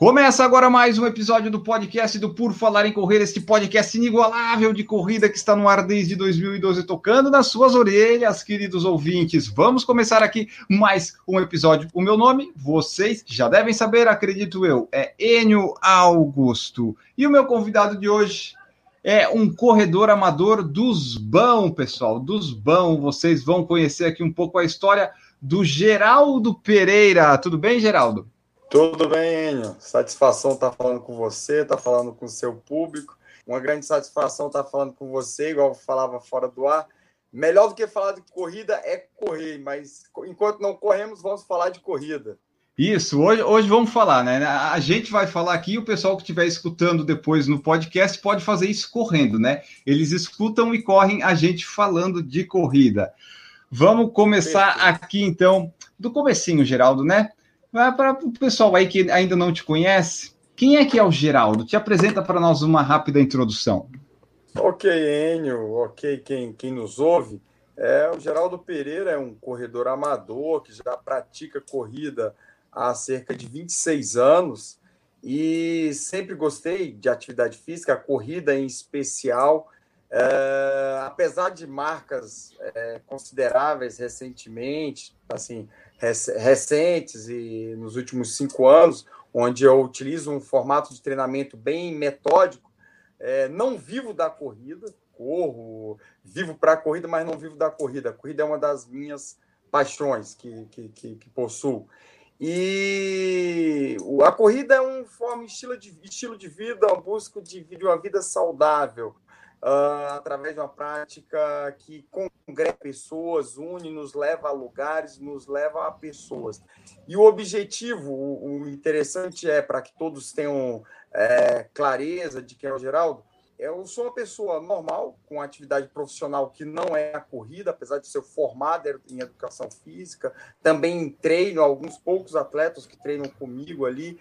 Começa agora mais um episódio do podcast do Por Falar em Corrida, este podcast inigualável de corrida que está no ar desde 2012, tocando nas suas orelhas, queridos ouvintes. Vamos começar aqui mais um episódio. O meu nome, vocês já devem saber, acredito eu, é Enio Augusto. E o meu convidado de hoje é um corredor amador dos bão, pessoal, dos bão. Vocês vão conhecer aqui um pouco a história do Geraldo Pereira. Tudo bem, Geraldo? Tudo bem, Enio. Satisfação estar falando com você, estar falando com o seu público. Uma grande satisfação estar falando com você, igual eu falava fora do ar. Melhor do que falar de corrida é correr, mas enquanto não corremos, vamos falar de corrida. Isso, hoje, hoje vamos falar, né? A gente vai falar aqui, o pessoal que estiver escutando depois no podcast pode fazer isso correndo, né? Eles escutam e correm a gente falando de corrida. Vamos começar Perfeito. aqui então do comecinho, Geraldo, né? Para o pessoal aí que ainda não te conhece, quem é que é o Geraldo? Te apresenta para nós uma rápida introdução. Ok, Enio, ok, quem, quem nos ouve. É, o Geraldo Pereira é um corredor amador que já pratica corrida há cerca de 26 anos e sempre gostei de atividade física, corrida em especial. É, apesar de marcas é, consideráveis recentemente, assim, recentes e nos últimos cinco anos, onde eu utilizo um formato de treinamento bem metódico, é, não vivo da corrida, corro, vivo para a corrida, mas não vivo da corrida. A corrida é uma das minhas paixões que, que, que, que possuo. E a corrida é um forma estilo de, estilo de vida, uma busca de, de uma vida saudável, uh, através de uma prática que congrega pessoas, une, nos leva a lugares, nos leva a pessoas. E o objetivo, o, o interessante é, para que todos tenham é, clareza de quem é o Geraldo, eu sou uma pessoa normal, com atividade profissional que não é a corrida, apesar de ser formada em educação física. Também treino alguns poucos atletas que treinam comigo ali.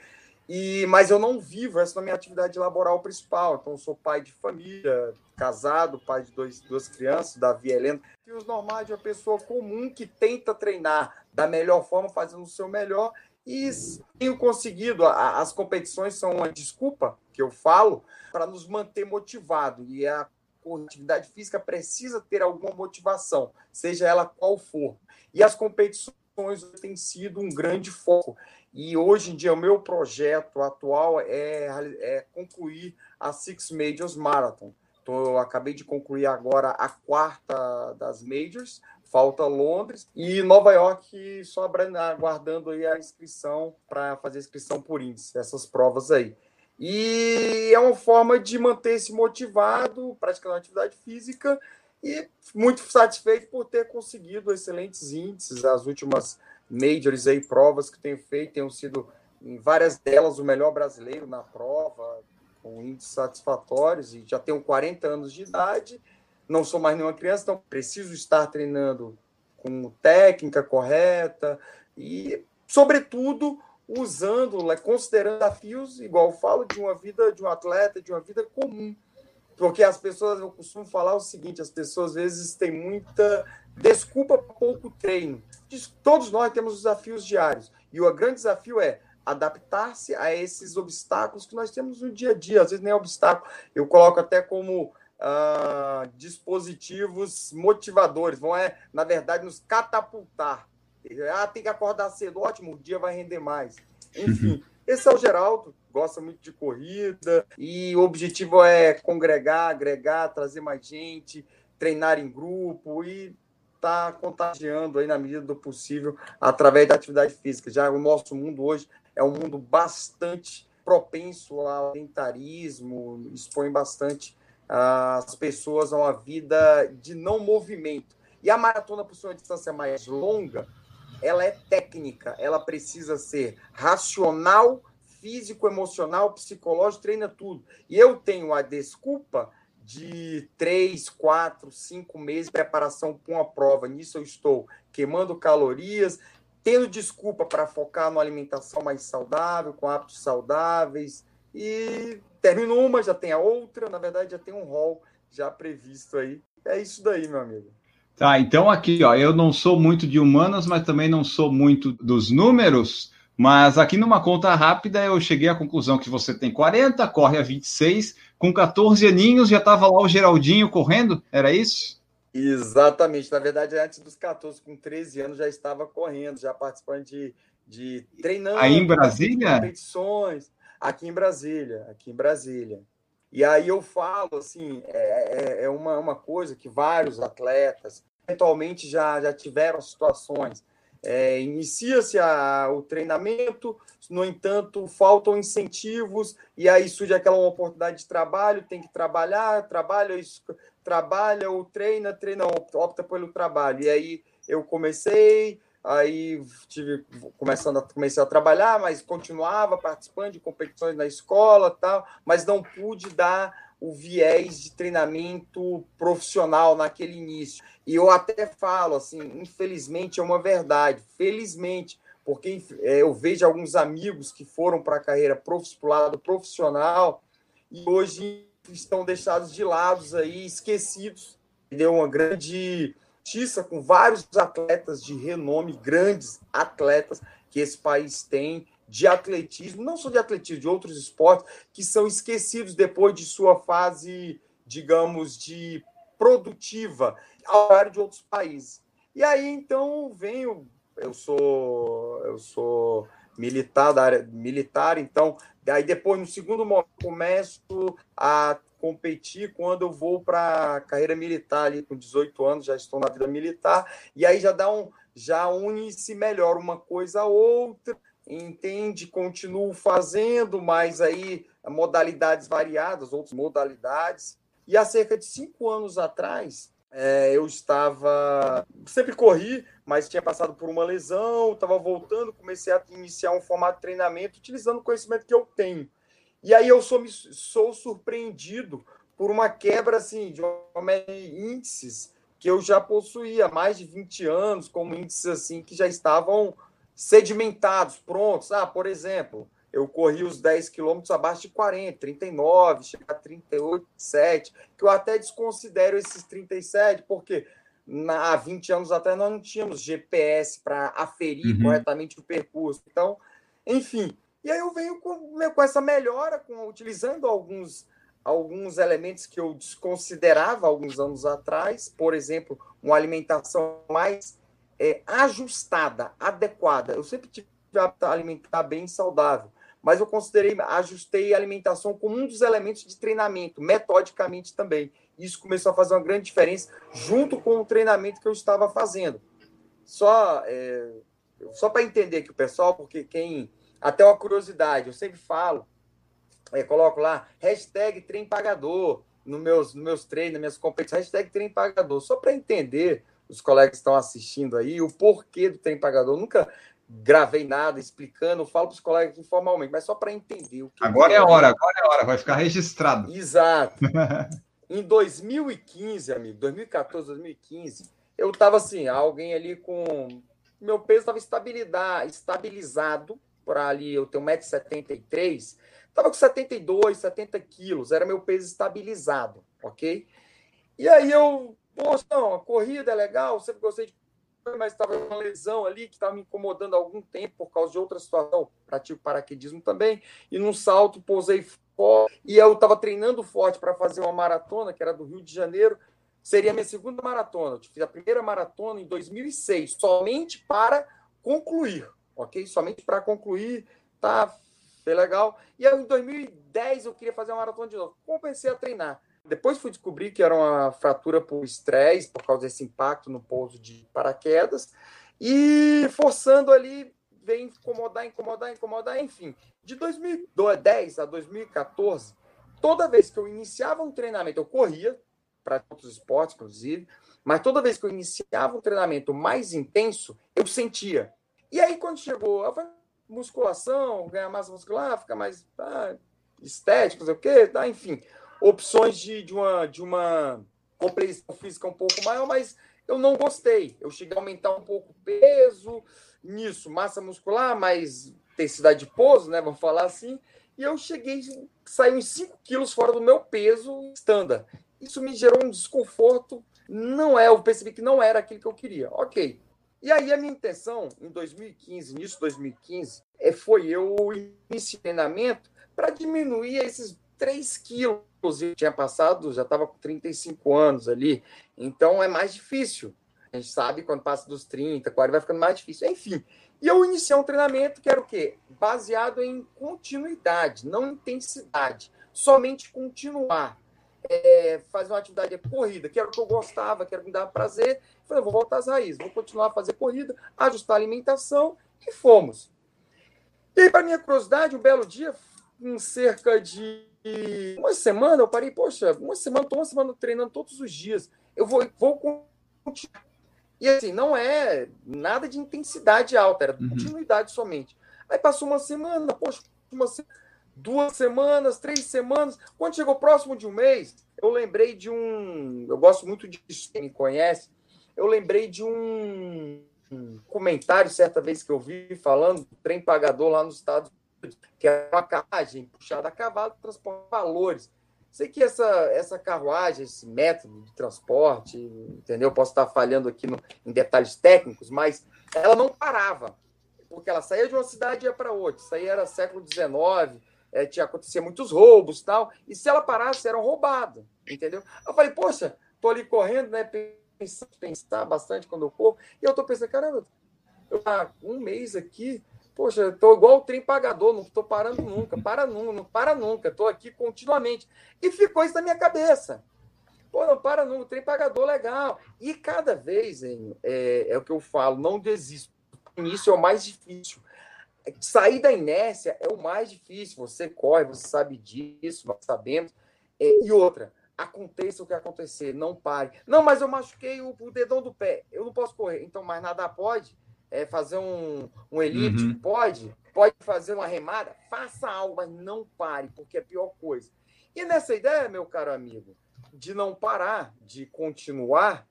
E, mas eu não vivo, essa é a minha atividade laboral principal. Então, sou pai de família, casado, pai de dois, duas crianças, Davi e Helena. E os normais de uma pessoa comum que tenta treinar da melhor forma, fazendo o seu melhor. E tenho conseguido. As competições são uma desculpa que eu falo para nos manter motivado. E a atividade física precisa ter alguma motivação, seja ela qual for. E as competições têm sido um grande foco. E hoje em dia, o meu projeto atual é, é concluir a Six Majors Marathon. Então, eu acabei de concluir agora a quarta das Majors, falta Londres e Nova York só aguardando aí a inscrição para fazer inscrição por índice, essas provas aí. E é uma forma de manter-se motivado, praticando atividade física e muito satisfeito por ter conseguido excelentes índices. As últimas majors aí, provas que tenho feito, tenham sido, em várias delas, o melhor brasileiro na prova, com índices satisfatórios, e já tenho 40 anos de idade, não sou mais nenhuma criança, então preciso estar treinando com técnica correta e, sobretudo, usando, considerando desafios, igual eu falo, de uma vida de um atleta, de uma vida comum porque as pessoas, eu costumo falar o seguinte: as pessoas às vezes têm muita desculpa para pouco treino. Todos nós temos desafios diários. E o grande desafio é adaptar-se a esses obstáculos que nós temos no dia a dia. Às vezes nem é obstáculo. Eu coloco até como ah, dispositivos motivadores. Vão, é, na verdade, nos catapultar. Ah, tem que acordar cedo. Ótimo, o dia vai render mais. Enfim, esse é o Geraldo gosta muito de corrida e o objetivo é congregar, agregar, trazer mais gente, treinar em grupo e tá contagiando aí na medida do possível através da atividade física. Já o nosso mundo hoje é um mundo bastante propenso ao sedentarismo, expõe bastante as pessoas a uma vida de não movimento. E a maratona, por ser uma distância mais longa, ela é técnica, ela precisa ser racional físico, emocional, psicológico, treina tudo. E eu tenho a desculpa de três, quatro, cinco meses de preparação para uma prova. Nisso eu estou queimando calorias, tendo desculpa para focar numa alimentação mais saudável, com hábitos saudáveis. E termino uma, já tem a outra, na verdade já tem um rol já previsto aí. É isso daí, meu amigo. Tá, então aqui, ó, eu não sou muito de humanas, mas também não sou muito dos números, mas aqui numa conta rápida eu cheguei à conclusão que você tem 40, corre a 26, com 14 aninhos já estava lá o Geraldinho correndo, era isso? Exatamente, na verdade antes dos 14, com 13 anos já estava correndo, já participando de, de treinando. Aí em Brasília? Competições, aqui em Brasília, aqui em Brasília. E aí eu falo, assim, é, é, é uma, uma coisa que vários atletas eventualmente já, já tiveram situações. É, Inicia-se o treinamento, no entanto, faltam incentivos, e aí surge aquela oportunidade de trabalho, tem que trabalhar, trabalha, trabalha ou treina, treina, opta pelo trabalho. E aí eu comecei, aí tive começando a, comecei a trabalhar, mas continuava participando de competições na escola, tal, mas não pude dar o viés de treinamento profissional naquele início. E eu até falo assim, infelizmente é uma verdade, felizmente, porque é, eu vejo alguns amigos que foram para a carreira lado profissional e hoje estão deixados de lado aí, esquecidos. Deu uma grande justiça com vários atletas de renome, grandes atletas que esse país tem de atletismo, não só de atletismo, de outros esportes, que são esquecidos depois de sua fase, digamos, de produtiva, ao contrário de outros países. E aí, então, venho, eu sou, eu sou militar da área militar, então, aí depois, no segundo momento, começo a competir quando eu vou para a carreira militar ali com 18 anos, já estou na vida militar, e aí já dá um já une-se melhor uma coisa a outra, entende, continuo fazendo, mas aí modalidades variadas, outras modalidades. E há cerca de cinco anos atrás, é, eu estava. Sempre corri, mas tinha passado por uma lesão, estava voltando, comecei a iniciar um formato de treinamento utilizando o conhecimento que eu tenho. E aí eu sou, sou surpreendido por uma quebra assim, de índices que eu já possuía há mais de 20 anos, como índices assim que já estavam sedimentados, prontos. Ah, por exemplo, eu corri os 10 quilômetros abaixo de 40, 39, chegar a 38, 7, que eu até desconsidero esses 37, porque na, há 20 anos atrás nós não tínhamos GPS para aferir uhum. corretamente o percurso. Então, enfim. E aí eu venho com, com essa melhora, com, utilizando alguns, alguns elementos que eu desconsiderava alguns anos atrás, por exemplo, uma alimentação mais é, ajustada, adequada. Eu sempre tive a alimentar bem saudável, mas eu considerei, ajustei a alimentação como um dos elementos de treinamento, metodicamente também. Isso começou a fazer uma grande diferença junto com o treinamento que eu estava fazendo. Só, é, só para entender que o pessoal, porque quem. Até uma curiosidade, eu sempre falo, é, coloco lá, hashtag trem pagador nos meus, nos meus treinos, nas minhas competições, hashtag trem pagador, só para entender os colegas que estão assistindo aí, o porquê do trem pagador. Eu nunca gravei nada explicando, falo para os colegas aqui informalmente, mas só para entender o que. Agora é a hora, agora é a hora, vai ficar registrado. Exato. em 2015, amigo, 2014, 2015, eu estava assim, alguém ali com. Meu peso estava estabilizado para ali, eu tenho 1,73m, estava com 72, 70 quilos, era meu peso estabilizado, ok? E aí eu Não, a corrida é legal, sempre gostei de mas estava uma lesão ali que estava me incomodando há algum tempo por causa de outra situação. Pratico paraquedismo também. E num salto, pousei forte. E eu estava treinando forte para fazer uma maratona, que era do Rio de Janeiro. Seria a minha segunda maratona. Eu fiz a primeira maratona em 2006, somente para concluir, ok? Somente para concluir. Tá, foi legal. E aí, em 2010 eu queria fazer uma maratona de novo. Comecei a treinar. Depois fui descobrir que era uma fratura por estresse, por causa desse impacto no pouso de paraquedas. E forçando ali, vem incomodar, incomodar, incomodar, enfim. De 2010 a 2014, toda vez que eu iniciava um treinamento, eu corria, para outros esportes, inclusive, mas toda vez que eu iniciava um treinamento mais intenso, eu sentia. E aí, quando chegou a musculação, ganhar massa muscular, ficar mais ah, estético, sei o quê, tá, enfim opções de, de, uma, de uma compreensão física um pouco maior, mas eu não gostei. Eu cheguei a aumentar um pouco o peso nisso, massa muscular, mais intensidade adiposo, né? Vamos falar assim. E eu cheguei, saí uns 5 quilos fora do meu peso standard. Isso me gerou um desconforto. Não é, eu percebi que não era aquilo que eu queria. Ok. E aí a minha intenção, em 2015, início de 2015, é, foi eu iniciar treinamento para diminuir esses 3 quilos. Eu tinha passado, já estava com 35 anos ali. Então é mais difícil. A gente sabe quando passa dos 30, 40, vai ficando mais difícil. Enfim. E eu iniciei um treinamento que era o quê? Baseado em continuidade, não intensidade. Somente continuar. É, fazer uma atividade de corrida, que era o que eu gostava, que era me dava prazer. Falei, vou voltar às raízes, vou continuar a fazer corrida, ajustar a alimentação e fomos. E aí, para minha curiosidade, um belo dia, em cerca de uma semana, eu parei, poxa, uma semana, estou uma semana treinando todos os dias. Eu vou, vou continuar. E assim, não é nada de intensidade alta, era uhum. continuidade somente. Aí passou uma semana, poxa, uma duas semanas, três semanas. Quando chegou próximo de um mês, eu lembrei de um. Eu gosto muito de quem me conhece. Eu lembrei de um, um comentário certa vez que eu vi falando do trem pagador lá nos Estados Unidos, que é uma carruagem puxada a cavalo que transporta valores. Sei que essa, essa carruagem, esse método de transporte, entendeu? Posso estar falhando aqui no, em detalhes técnicos, mas ela não parava, porque ela saía de uma cidade e ia para outra. Isso aí era século XIX, é, tinha acontecia muitos roubos tal, e se ela parasse, era roubada, entendeu? Eu falei, poxa, tô ali correndo, né? Pensar, pensar bastante quando eu corro, e eu tô pensando, caramba, eu há um mês aqui, Poxa, eu tô igual o trem pagador, não estou parando nunca, para nunca, não para nunca, estou aqui continuamente. E ficou isso na minha cabeça. Pô, não para nunca, trem pagador legal. E cada vez, hein, é, é o que eu falo, não desisto. Início é o mais difícil. Sair da inércia é o mais difícil. Você corre, você sabe disso, nós sabemos. É, e outra, aconteça o que acontecer, não pare. Não, mas eu machuquei o, o dedão do pé, eu não posso correr. Então, mais nada pode é, fazer um, um elite, uhum. pode, pode fazer uma remada, faça algo, mas não pare, porque é a pior coisa. E nessa ideia, meu caro amigo, de não parar, de continuar,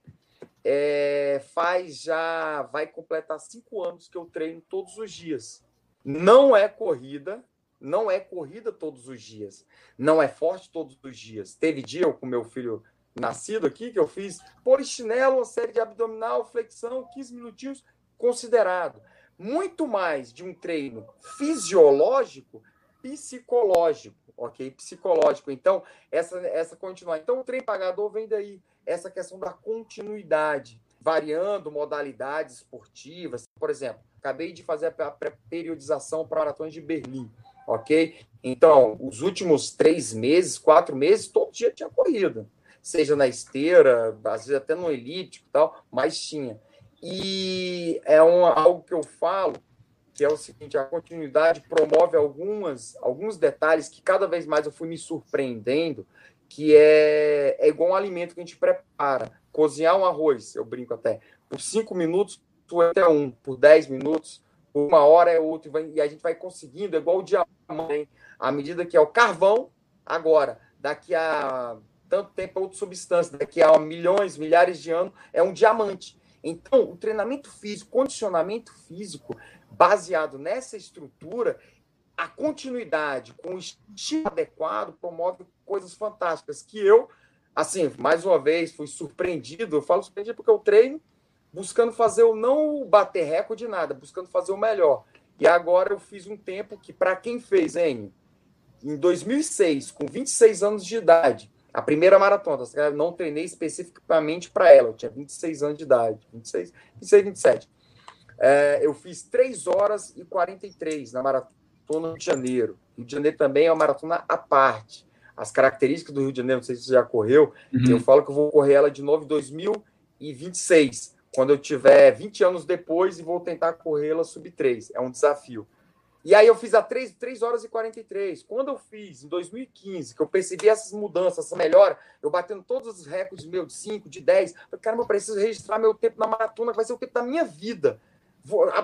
é, faz já vai completar cinco anos que eu treino todos os dias. Não é corrida, não é corrida todos os dias, não é forte todos os dias. Teve dia eu com meu filho nascido aqui que eu fiz polichinelo, uma série de abdominal, flexão, 15 minutinhos considerado muito mais de um treino fisiológico, psicológico, ok? Psicológico. Então, essa, essa continuar. Então, o treino pagador vem daí, essa questão da continuidade, variando modalidades esportivas. Por exemplo, acabei de fazer a periodização para maratões de Berlim, ok? Então, os últimos três meses, quatro meses, todo dia tinha corrida. Seja na esteira, às vezes até no elíptico e tal, mas tinha. E é um, algo que eu falo, que é o seguinte: a continuidade promove algumas, alguns detalhes que cada vez mais eu fui me surpreendendo, que é, é igual um alimento que a gente prepara. Cozinhar um arroz, eu brinco até, por cinco minutos, até um, por dez minutos, por uma hora é outro, e a gente vai conseguindo, é igual o diamante, à medida que é o carvão, agora, daqui a tanto tempo é outra substância, daqui a milhões, milhares de anos, é um diamante. Então, o treinamento físico, condicionamento físico, baseado nessa estrutura, a continuidade com o estilo adequado promove coisas fantásticas que eu, assim, mais uma vez, fui surpreendido. Eu falo surpreendido porque eu treino buscando fazer o não bater recorde de nada, buscando fazer o melhor. E agora eu fiz um tempo que, para quem fez, hein, em 2006, com 26 anos de idade, a primeira maratona, eu não treinei especificamente para ela, eu tinha 26 anos de idade, 26, 26 27. É, eu fiz 3 horas e 43 na maratona de Janeiro. Rio de Janeiro também é uma maratona à parte. As características do Rio de Janeiro, não sei se você já correu, uhum. eu falo que eu vou correr ela de novo em 2026, quando eu tiver 20 anos depois e vou tentar corrê-la sub 3. É um desafio. E aí eu fiz a 3, 3 horas e 43. Quando eu fiz, em 2015, que eu percebi essas mudanças, essa melhora, eu batendo todos os recordes meus de 5, de 10, falei, cara, eu preciso registrar meu tempo na maratona, que vai ser o tempo da minha vida.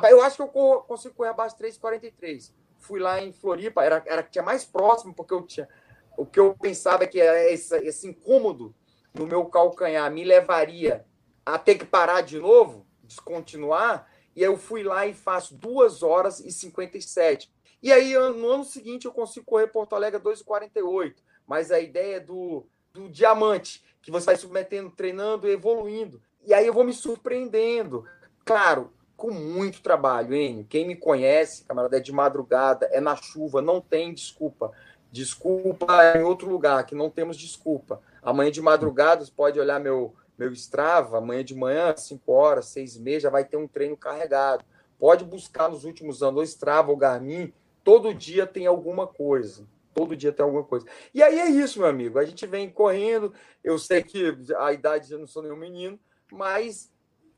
Eu acho que eu consigo correr abaixo de 3,43. Fui lá em Floripa, era, era tinha mais próximo, porque eu tinha o que eu pensava que era esse, esse incômodo no meu calcanhar me levaria a ter que parar de novo, descontinuar, e eu fui lá e faço 2 horas e 57. E aí, no ano seguinte, eu consigo correr Porto Alegre 2,48. Mas a ideia do, do diamante, que você vai submetendo, treinando, evoluindo. E aí eu vou me surpreendendo. Claro, com muito trabalho, hein? Quem me conhece, camarada, é de madrugada, é na chuva, não tem desculpa. Desculpa é em outro lugar, que não temos desculpa. Amanhã de madrugada, você pode olhar meu, meu Strava, amanhã de manhã, 5 horas, 6 meses, já vai ter um treino carregado. Pode buscar nos últimos anos o Strava, o Garmin, todo dia tem alguma coisa. Todo dia tem alguma coisa. E aí é isso, meu amigo. A gente vem correndo. Eu sei que a idade eu não sou nenhum menino, mas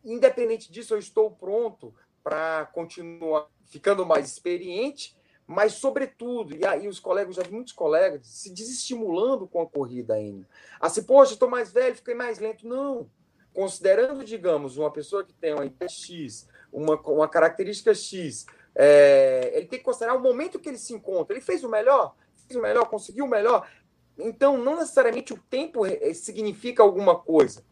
independente disso, eu estou pronto para continuar ficando mais experiente, mas sobretudo, e aí os colegas, já vi muitos colegas se desestimulando com a corrida ainda. Assim, poxa, estou mais velho, fiquei mais lento. Não. Considerando, digamos, uma pessoa que tem uma X, uma, uma característica X, é, ele tem que considerar o momento que ele se encontra. Ele fez o melhor? Fez o melhor? Conseguiu o melhor? Então, não necessariamente o tempo eh, significa alguma coisa.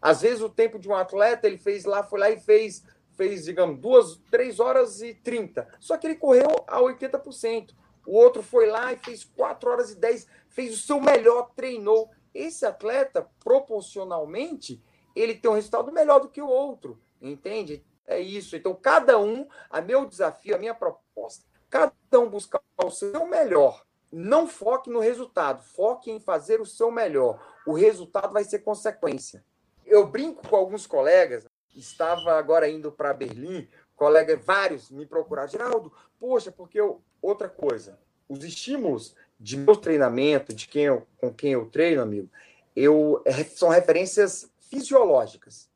Às vezes, o tempo de um atleta, ele fez lá, foi lá e fez, fez digamos, duas, três horas e 30. Só que ele correu a 80%. O outro foi lá e fez 4 horas e 10, fez o seu melhor, treinou. Esse atleta, proporcionalmente, ele tem um resultado melhor do que o outro, entende? É isso. Então, cada um, a meu desafio, a minha proposta, cada um buscar o seu melhor. Não foque no resultado, foque em fazer o seu melhor. O resultado vai ser consequência. Eu brinco com alguns colegas, estava agora indo para Berlim, colega, vários me procuraram, Geraldo, poxa, porque eu. Outra coisa, os estímulos de meu treinamento, de quem eu, com quem eu treino, amigo, eu, é, são referências fisiológicas.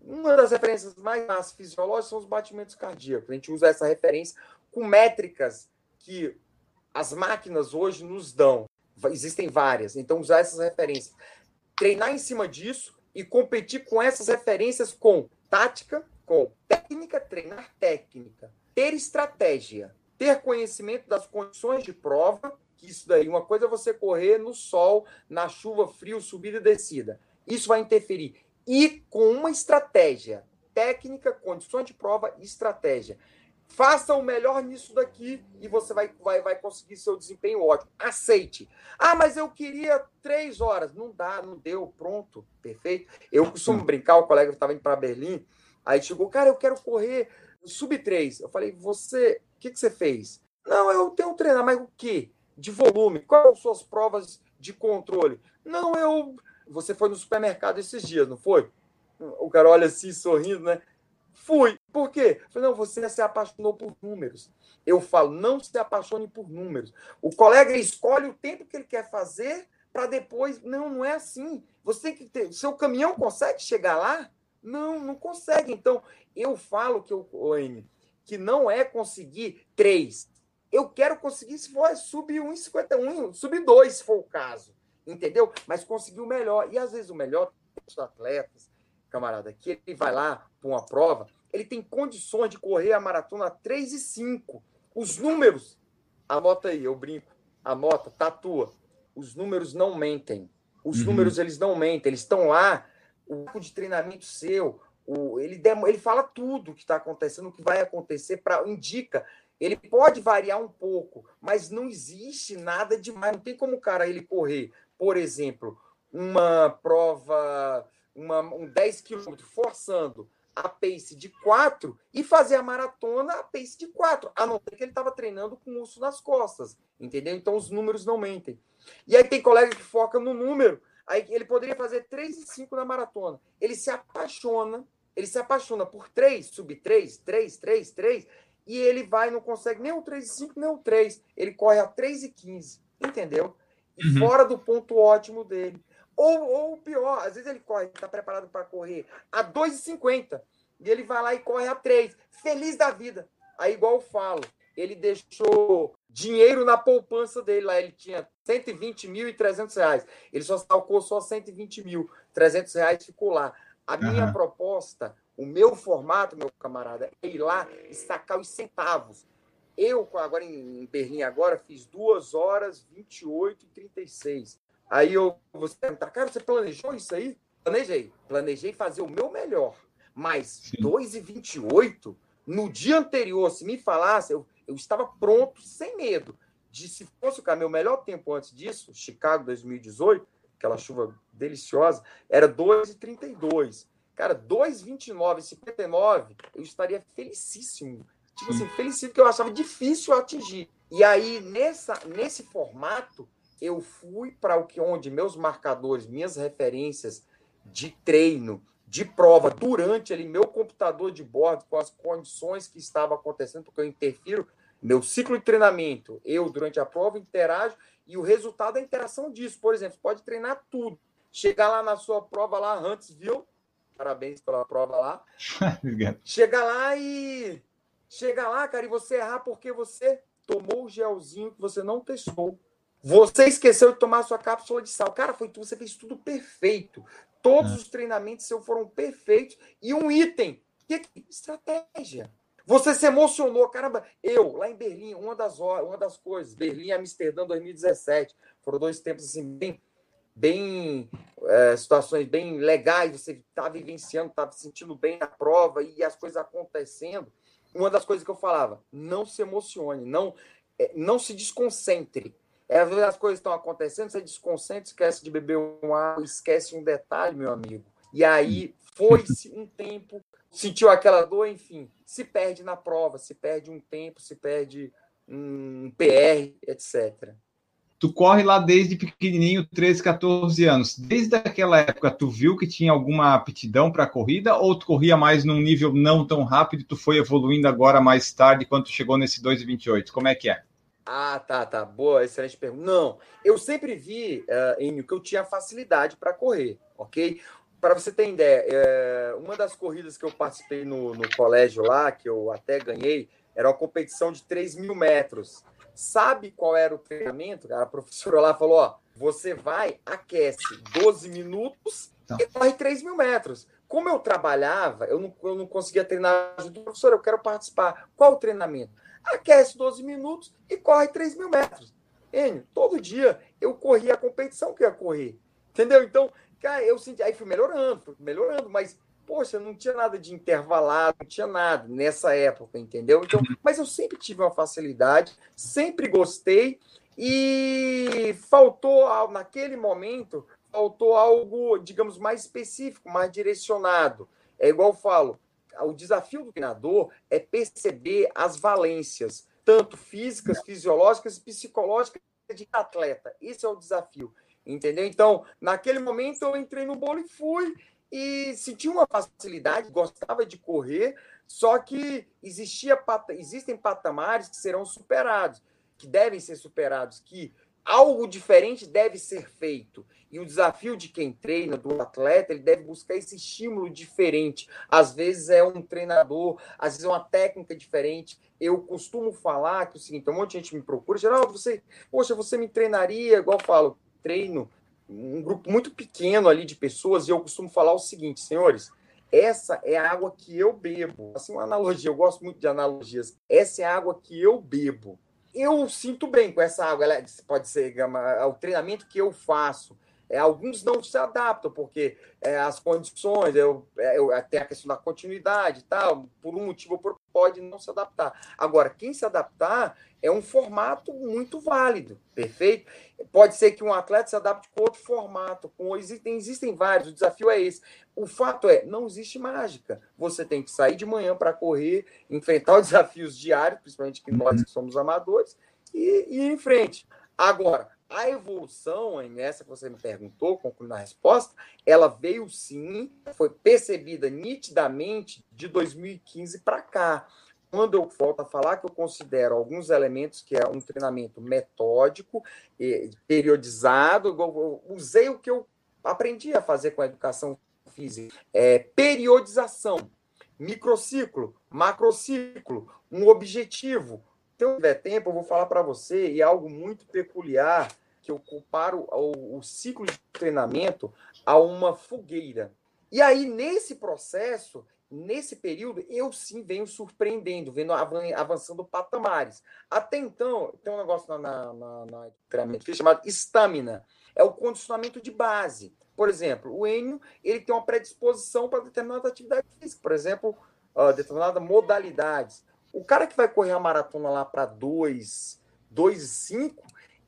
Uma das referências mais fisiológicas são os batimentos cardíacos. A gente usa essa referência com métricas que as máquinas hoje nos dão. Existem várias. Então, usar essas referências. Treinar em cima disso e competir com essas referências com tática, com técnica, treinar técnica, ter estratégia, ter conhecimento das condições de prova, que isso daí, uma coisa é você correr no sol, na chuva, frio, subida e descida. Isso vai interferir e com uma estratégia técnica, condições de prova estratégia. Faça o melhor nisso daqui e você vai, vai, vai conseguir seu desempenho ótimo. Aceite. Ah, mas eu queria três horas. Não dá, não deu, pronto, perfeito. Eu costumo brincar, o colega estava indo para Berlim, aí chegou, cara, eu quero correr sub 3. Eu falei, você, o que, que você fez? Não, eu tenho um treinar, mas o quê? De volume. Quais são suas provas de controle? Não, eu você foi no supermercado esses dias, não foi? O cara olha assim, sorrindo, né? Fui. Por quê? falei, não, você se apaixonou por números. Eu falo, não se apaixone por números. O colega escolhe o tempo que ele quer fazer para depois. Não, não é assim. Você que ter. Seu caminhão consegue chegar lá? Não, não consegue. Então, eu falo que eu, que não é conseguir três. Eu quero conseguir se for sub 1,51, sub 2, se for o caso entendeu? Mas conseguiu o melhor. E às vezes o melhor dos atletas, camarada, que ele vai lá para uma prova, ele tem condições de correr a maratona 3 e 5. Os números, anota aí, eu brinco, anota, tatua. Os números não mentem. Os uhum. números, eles não mentem. Eles estão lá, o tipo de treinamento seu, o, ele, ele fala tudo o que está acontecendo, o que vai acontecer, para indica. Ele pode variar um pouco, mas não existe nada demais. Não tem como o cara ele correr por exemplo, uma prova, uma, um 10 quilômetros, forçando a pace de 4 e fazer a maratona a pace de 4, a não ser que ele estava treinando com o urso nas costas, entendeu? Então os números não mentem. E aí tem colega que foca no número, aí ele poderia fazer 3 e 5 na maratona. Ele se apaixona, ele se apaixona por 3, sub 3, 3, 3, 3, e ele vai, não consegue nem o 3 e 5, nem o 3. Ele corre a 3 e 15, entendeu? uhum. fora do ponto ótimo dele. Ou, ou pior, às vezes ele corre, está preparado para correr a 2,50 e ele vai lá e corre a 3, feliz da vida. Aí, igual eu falo, ele deixou dinheiro na poupança dele lá. Ele tinha 120 mil e 300 reais. Ele só salcou só 120 mil. 300 reais ficou lá. A minha proposta, o meu formato, meu camarada, é ir lá e sacar os centavos. Eu, agora em Berlim, agora, fiz 2 horas 28 e 36. Aí eu você perguntar, cara, você planejou isso aí? Planejei. Planejei fazer o meu melhor. Mas 2 e 28, no dia anterior, se me falasse, eu, eu estava pronto, sem medo. De se fosse o meu melhor tempo antes disso, Chicago 2018, aquela chuva deliciosa, era 2 e 32. Cara, 2,29 e 59, eu estaria felicíssimo. Tipo assim, felicíssimo que eu achava difícil atingir. E aí, nessa, nesse formato, eu fui para o que onde meus marcadores, minhas referências de treino, de prova, durante ali meu computador de bordo, com as condições que estavam acontecendo, porque eu interfiro, meu ciclo de treinamento, eu durante a prova interajo e o resultado da interação disso. Por exemplo, pode treinar tudo. Chegar lá na sua prova lá, Huntsville, parabéns pela prova lá. Chegar lá e. Chega lá, cara, e você errar porque você tomou o gelzinho que você não testou. Você esqueceu de tomar sua cápsula de sal. Cara, foi você fez tudo perfeito. Todos é. os treinamentos seus foram perfeitos. E um item. Que, estratégia. Você se emocionou, caramba. Eu, lá em Berlim, uma das, uma das coisas, Berlim e Amsterdã 2017, foram dois tempos assim, bem, bem é, situações bem legais, você está vivenciando, está se sentindo bem na prova e as coisas acontecendo. Uma das coisas que eu falava, não se emocione, não, é, não se desconcentre é, às vezes as coisas estão acontecendo, você desconcentra, esquece de beber um água, esquece um detalhe, meu amigo. E aí foi-se um tempo, sentiu aquela dor, enfim, se perde na prova, se perde um tempo, se perde um PR, etc. Tu corre lá desde pequenininho, 13, 14 anos. Desde aquela época, tu viu que tinha alguma aptidão para a corrida ou tu corria mais num nível não tão rápido e tu foi evoluindo agora mais tarde quando tu chegou nesse 2,28? Como é que é? Ah, tá, tá. Boa, excelente pergunta. Não, eu sempre vi, uh, Enio, que eu tinha facilidade para correr, ok? Para você ter ideia, é, uma das corridas que eu participei no, no colégio lá, que eu até ganhei, era uma competição de 3 mil metros. Sabe qual era o treinamento? A professora lá falou: ó, você vai, aquece 12 minutos tá. e corre 3 mil metros. Como eu trabalhava, eu não, eu não conseguia treinar junto. Professora, eu quero participar. Qual o treinamento? Aquece 12 minutos e corre 3 mil metros. Enio, todo dia eu corria a competição que ia correr. Entendeu? Então, cara, eu senti. Aí fui melhorando, fui melhorando, mas, poxa, não tinha nada de intervalado, não tinha nada nessa época, entendeu? Então, mas eu sempre tive uma facilidade, sempre gostei e faltou, naquele momento, faltou algo, digamos, mais específico, mais direcionado. É igual eu falo, o desafio do treinador é perceber as valências, tanto físicas, fisiológicas e psicológicas de atleta. Esse é o desafio, entendeu? Então, naquele momento eu entrei no bolo e fui e senti uma facilidade, gostava de correr, só que existia existem patamares que serão superados, que devem ser superados, que algo diferente deve ser feito. E o desafio de quem treina, do atleta, ele deve buscar esse estímulo diferente. Às vezes é um treinador, às vezes é uma técnica diferente. Eu costumo falar que é o seguinte: um monte de gente me procura, geral, você, poxa, você me treinaria, igual eu falo, treino um grupo muito pequeno ali de pessoas, e eu costumo falar o seguinte, senhores, essa é a água que eu bebo. Assim, uma analogia, eu gosto muito de analogias. Essa é a água que eu bebo eu sinto bem com essa água. Ela pode ser o treinamento que eu faço. É, alguns não se adaptam, porque é, as condições, eu, é, eu, tem a questão da continuidade e tal, por um motivo ou por pode não se adaptar. Agora, quem se adaptar é um formato muito válido, perfeito? Pode ser que um atleta se adapte com outro formato, com existem, existem vários, o desafio é esse. O fato é, não existe mágica. Você tem que sair de manhã para correr, enfrentar os desafios diários, principalmente que nós que somos amadores, e, e ir em frente. Agora, a evolução, nessa que você me perguntou, concluindo a resposta, ela veio sim, foi percebida nitidamente de 2015 para cá. Quando eu volto a falar que eu considero alguns elementos que é um treinamento metódico, periodizado, eu usei o que eu aprendi a fazer com a educação física, é periodização, microciclo, macrociclo, um objetivo, se eu tiver tempo, eu vou falar para você, e é algo muito peculiar, que eu comparo o, o ciclo de treinamento a uma fogueira. E aí, nesse processo, nesse período, eu sim venho surpreendendo, vendo avançando patamares. Até então, tem um negócio na, na, na, na treinamento que é chamado estamina, é o condicionamento de base. Por exemplo, o Enio ele tem uma predisposição para determinada atividade física, por exemplo, uh, determinadas modalidades. O cara que vai correr a maratona lá para 2, 2 e 5,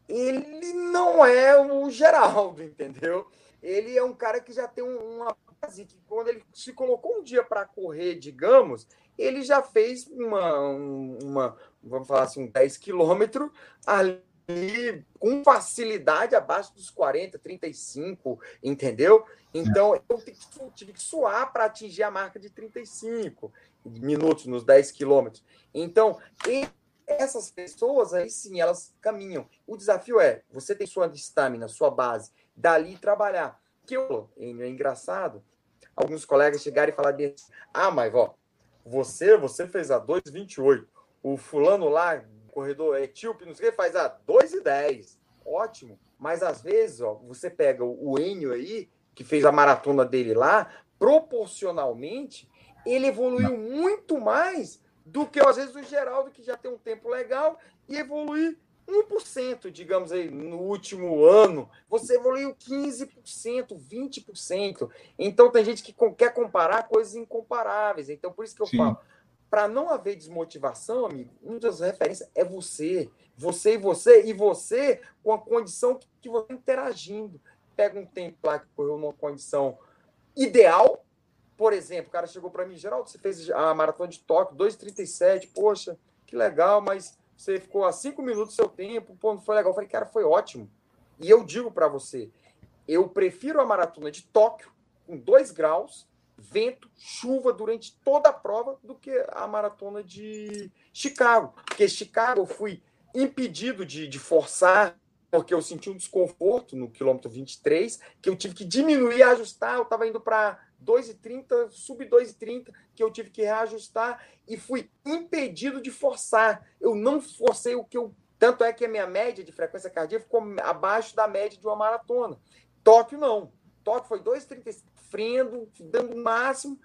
ele não é o Geraldo, entendeu? Ele é um cara que já tem uma base que quando ele se colocou um dia para correr, digamos, ele já fez uma, uma vamos falar assim, um 10 quilômetros ali com facilidade abaixo dos 40, 35, entendeu? Então eu tive que suar para atingir a marca de 35 minutos nos 10 quilômetros. Então, essas pessoas aí sim, elas caminham. O desafio é você ter sua estamina, sua base, dali trabalhar. Que eu, é engraçado, alguns colegas chegaram e falaram assim, ah, mas ó, você, você fez a 2,28. O fulano lá, corredor etíope, não sei o que, faz a 2,10. Ótimo. Mas às vezes, ó, você pega o Enio aí, que fez a maratona dele lá, proporcionalmente, ele evoluiu muito mais do que às vezes o Geraldo, que já tem um tempo legal, e evoluir 1%, digamos aí, no último ano, você evoluiu 15%, 20%. Então tem gente que quer comparar coisas incomparáveis. Então por isso que eu Sim. falo, para não haver desmotivação, amigo, uma das referências é você. Você e você, e você com a condição que você está interagindo. Pega um tempo lá que correu numa condição ideal, por exemplo, o cara chegou para mim, Geraldo, você fez a maratona de Tóquio, 2,37, poxa, que legal, mas você ficou a cinco minutos do seu tempo, pô, não foi legal. Eu falei, cara, foi ótimo. E eu digo para você, eu prefiro a maratona de Tóquio, com dois graus, vento, chuva durante toda a prova, do que a maratona de Chicago. Porque Chicago eu fui impedido de, de forçar porque eu senti um desconforto no quilômetro 23, que eu tive que diminuir ajustar. Eu estava indo para 2,30, sub 2,30, que eu tive que reajustar e fui impedido de forçar. Eu não forcei o que eu. Tanto é que a minha média de frequência cardíaca ficou abaixo da média de uma maratona. Tóquio não. Tóquio foi 2,30, freando, dando o máximo.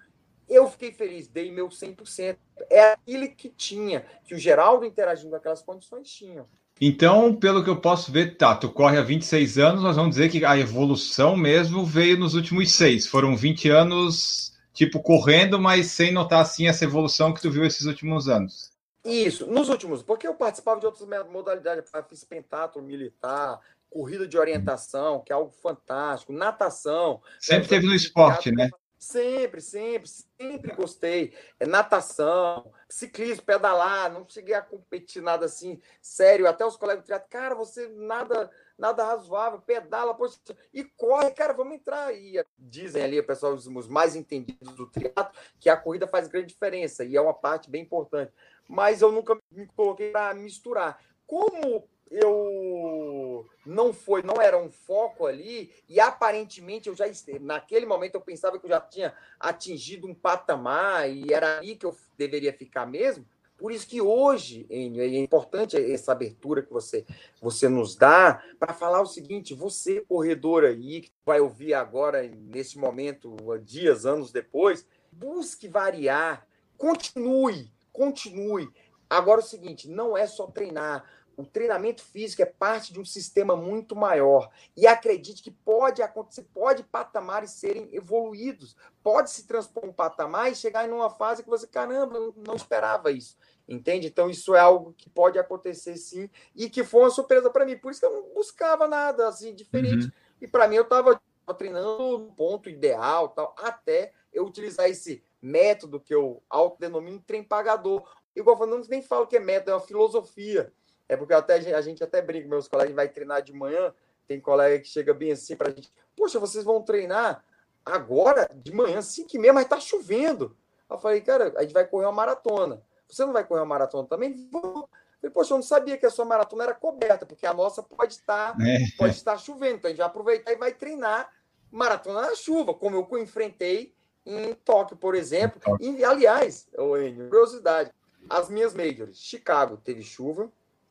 Eu fiquei feliz, dei meu 100%. É aquilo que tinha, que o Geraldo interagindo com aquelas condições tinha. Então, pelo que eu posso ver, tá, tu corre há 26 anos, nós vamos dizer que a evolução mesmo veio nos últimos seis. Foram 20 anos, tipo, correndo, mas sem notar, assim, essa evolução que tu viu esses últimos anos. Isso, nos últimos, porque eu participava de outras modalidades, fiz pentatlo militar, corrida de orientação, que é algo fantástico, natação. Sempre teve no esporte, né? Sempre, sempre, sempre gostei. É natação, ciclismo, pedalar, não cheguei a competir nada assim, sério. Até os colegas do triatlo, cara, você nada, nada razoável, pedala, poxa, e corre, cara, vamos entrar. E dizem ali, o pessoal, os mais entendidos do triatlo, que a corrida faz grande diferença e é uma parte bem importante. Mas eu nunca me coloquei para misturar. Como eu não foi, não era um foco ali, e aparentemente eu já naquele momento eu pensava que eu já tinha atingido um patamar e era ali que eu deveria ficar mesmo. Por isso que hoje, Enio, é importante essa abertura que você, você nos dá para falar o seguinte: você, corredor aí, que vai ouvir agora, nesse momento, dias, anos depois, busque variar, continue, continue. Agora é o seguinte: não é só treinar o treinamento físico é parte de um sistema muito maior. E acredite que pode acontecer, pode patamares serem evoluídos. Pode se transpor um patamar e chegar em uma fase que você, caramba, eu não esperava isso. Entende? Então, isso é algo que pode acontecer sim, e que foi uma surpresa para mim. Por isso que eu não buscava nada assim diferente. Uhum. E para mim, eu estava treinando no ponto ideal, tal, até eu utilizar esse método que eu autodenomino trem pagador. Igual eu não nem falo que é método, é uma filosofia. É porque até a gente até brinca, meus colegas vai treinar de manhã, tem colega que chega bem assim para a gente, poxa, vocês vão treinar agora de manhã, 5 e meia, mas tá chovendo. Eu falei, cara, a gente vai correr uma maratona. Você não vai correr uma maratona também? Vou. Eu falei, poxa, eu não sabia que a sua maratona era coberta, porque a nossa pode estar, é. pode estar chovendo. Então a gente vai aproveitar e vai treinar maratona na chuva, como eu enfrentei em Tóquio, por exemplo. E, aliás, curiosidade, as minhas majors, Chicago teve chuva,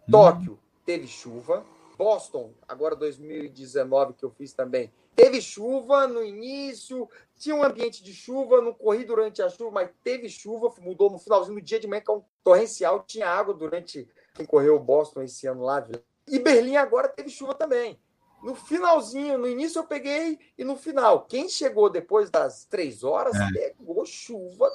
Tóquio teve chuva. Boston, agora 2019 que eu fiz também, Teve chuva no início, tinha um ambiente de chuva, não corri durante a chuva, mas teve chuva, mudou no finalzinho do dia de manhã, que é um torrencial, tinha água durante quem correu Boston esse ano lá. E Berlim agora teve chuva também. No finalzinho, no início eu peguei e no final. Quem chegou depois das três horas é. pegou chuva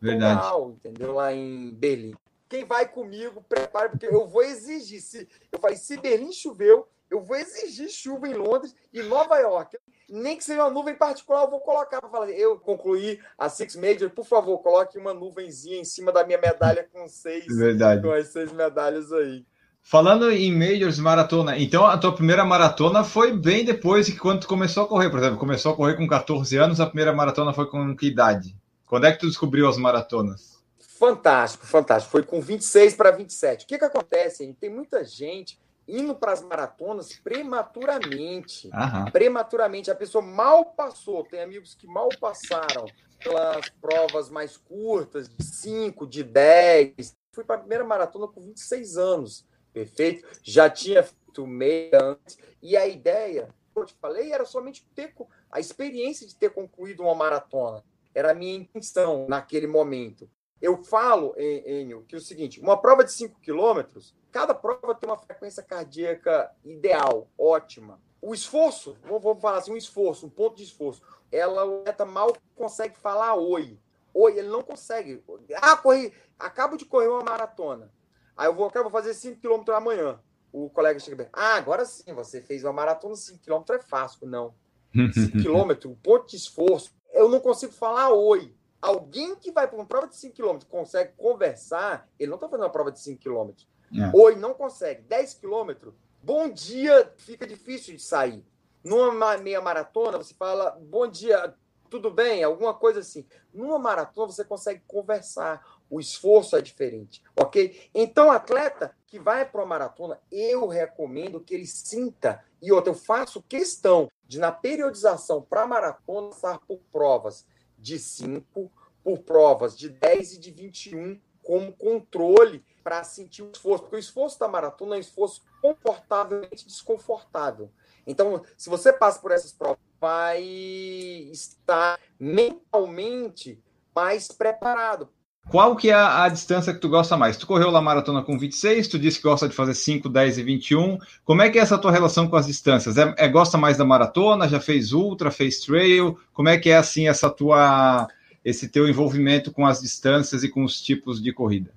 Verdade. total, entendeu? Lá em Berlim. Quem vai comigo, prepare, porque eu vou exigir. Se, eu falei, se Berlim choveu, eu vou exigir chuva em Londres e Nova York. Nem que seja uma nuvem particular, eu vou colocar para falar. Eu concluí a Six Major, por favor, coloque uma nuvenzinha em cima da minha medalha com seis, Verdade. com as seis medalhas aí. Falando em majors maratona, então a tua primeira maratona foi bem depois de quando tu começou a correr, por exemplo, começou a correr com 14 anos, a primeira maratona foi com que idade? Quando é que tu descobriu as maratonas? Fantástico, fantástico. Foi com 26 para 27. O que que acontece? Tem muita gente indo para as maratonas prematuramente. Aham. Prematuramente. A pessoa mal passou. Tem amigos que mal passaram pelas provas mais curtas, de 5, de 10. Fui para a primeira maratona com 26 anos perfeito? Já tinha feito meia antes, e a ideia, como eu te falei, era somente ter a experiência de ter concluído uma maratona. Era a minha intenção naquele momento. Eu falo, Enio, que é o seguinte: uma prova de 5 quilômetros, cada prova tem uma frequência cardíaca ideal, ótima. O esforço, vamos falar assim, um esforço, um ponto de esforço, ela o atleta mal consegue falar oi. Oi, ele não consegue. Ah, corri, acabo de correr uma maratona. Aí eu vou, vou fazer 5 km amanhã. O colega chega bem, ah, agora sim, você fez uma maratona, 5 km é fácil. Não. 5 km, um ponto de esforço. Eu não consigo falar oi. Alguém que vai para uma prova de 5 km consegue conversar, ele não está fazendo uma prova de 5 km. É. Oi, não consegue. 10 km, bom dia, fica difícil de sair. Numa meia maratona, você fala, bom dia, tudo bem? Alguma coisa assim. Numa maratona, você consegue conversar o esforço é diferente, ok? Então, atleta que vai para uma maratona, eu recomendo que ele sinta, e outra, eu faço questão de, na periodização para maratona, passar por provas de 5, por provas de 10 e de 21, como controle para sentir o esforço, porque o esforço da maratona é um esforço confortavelmente desconfortável. Então, se você passa por essas provas, vai estar mentalmente mais preparado qual que é a, a, distância que tu gosta mais? Tu correu lá maratona com 26, tu disse que gosta de fazer 5, 10 e 21. Como é que é essa tua relação com as distâncias? É, é, gosta mais da maratona? Já fez ultra, fez trail? Como é que é assim essa tua esse teu envolvimento com as distâncias e com os tipos de corrida?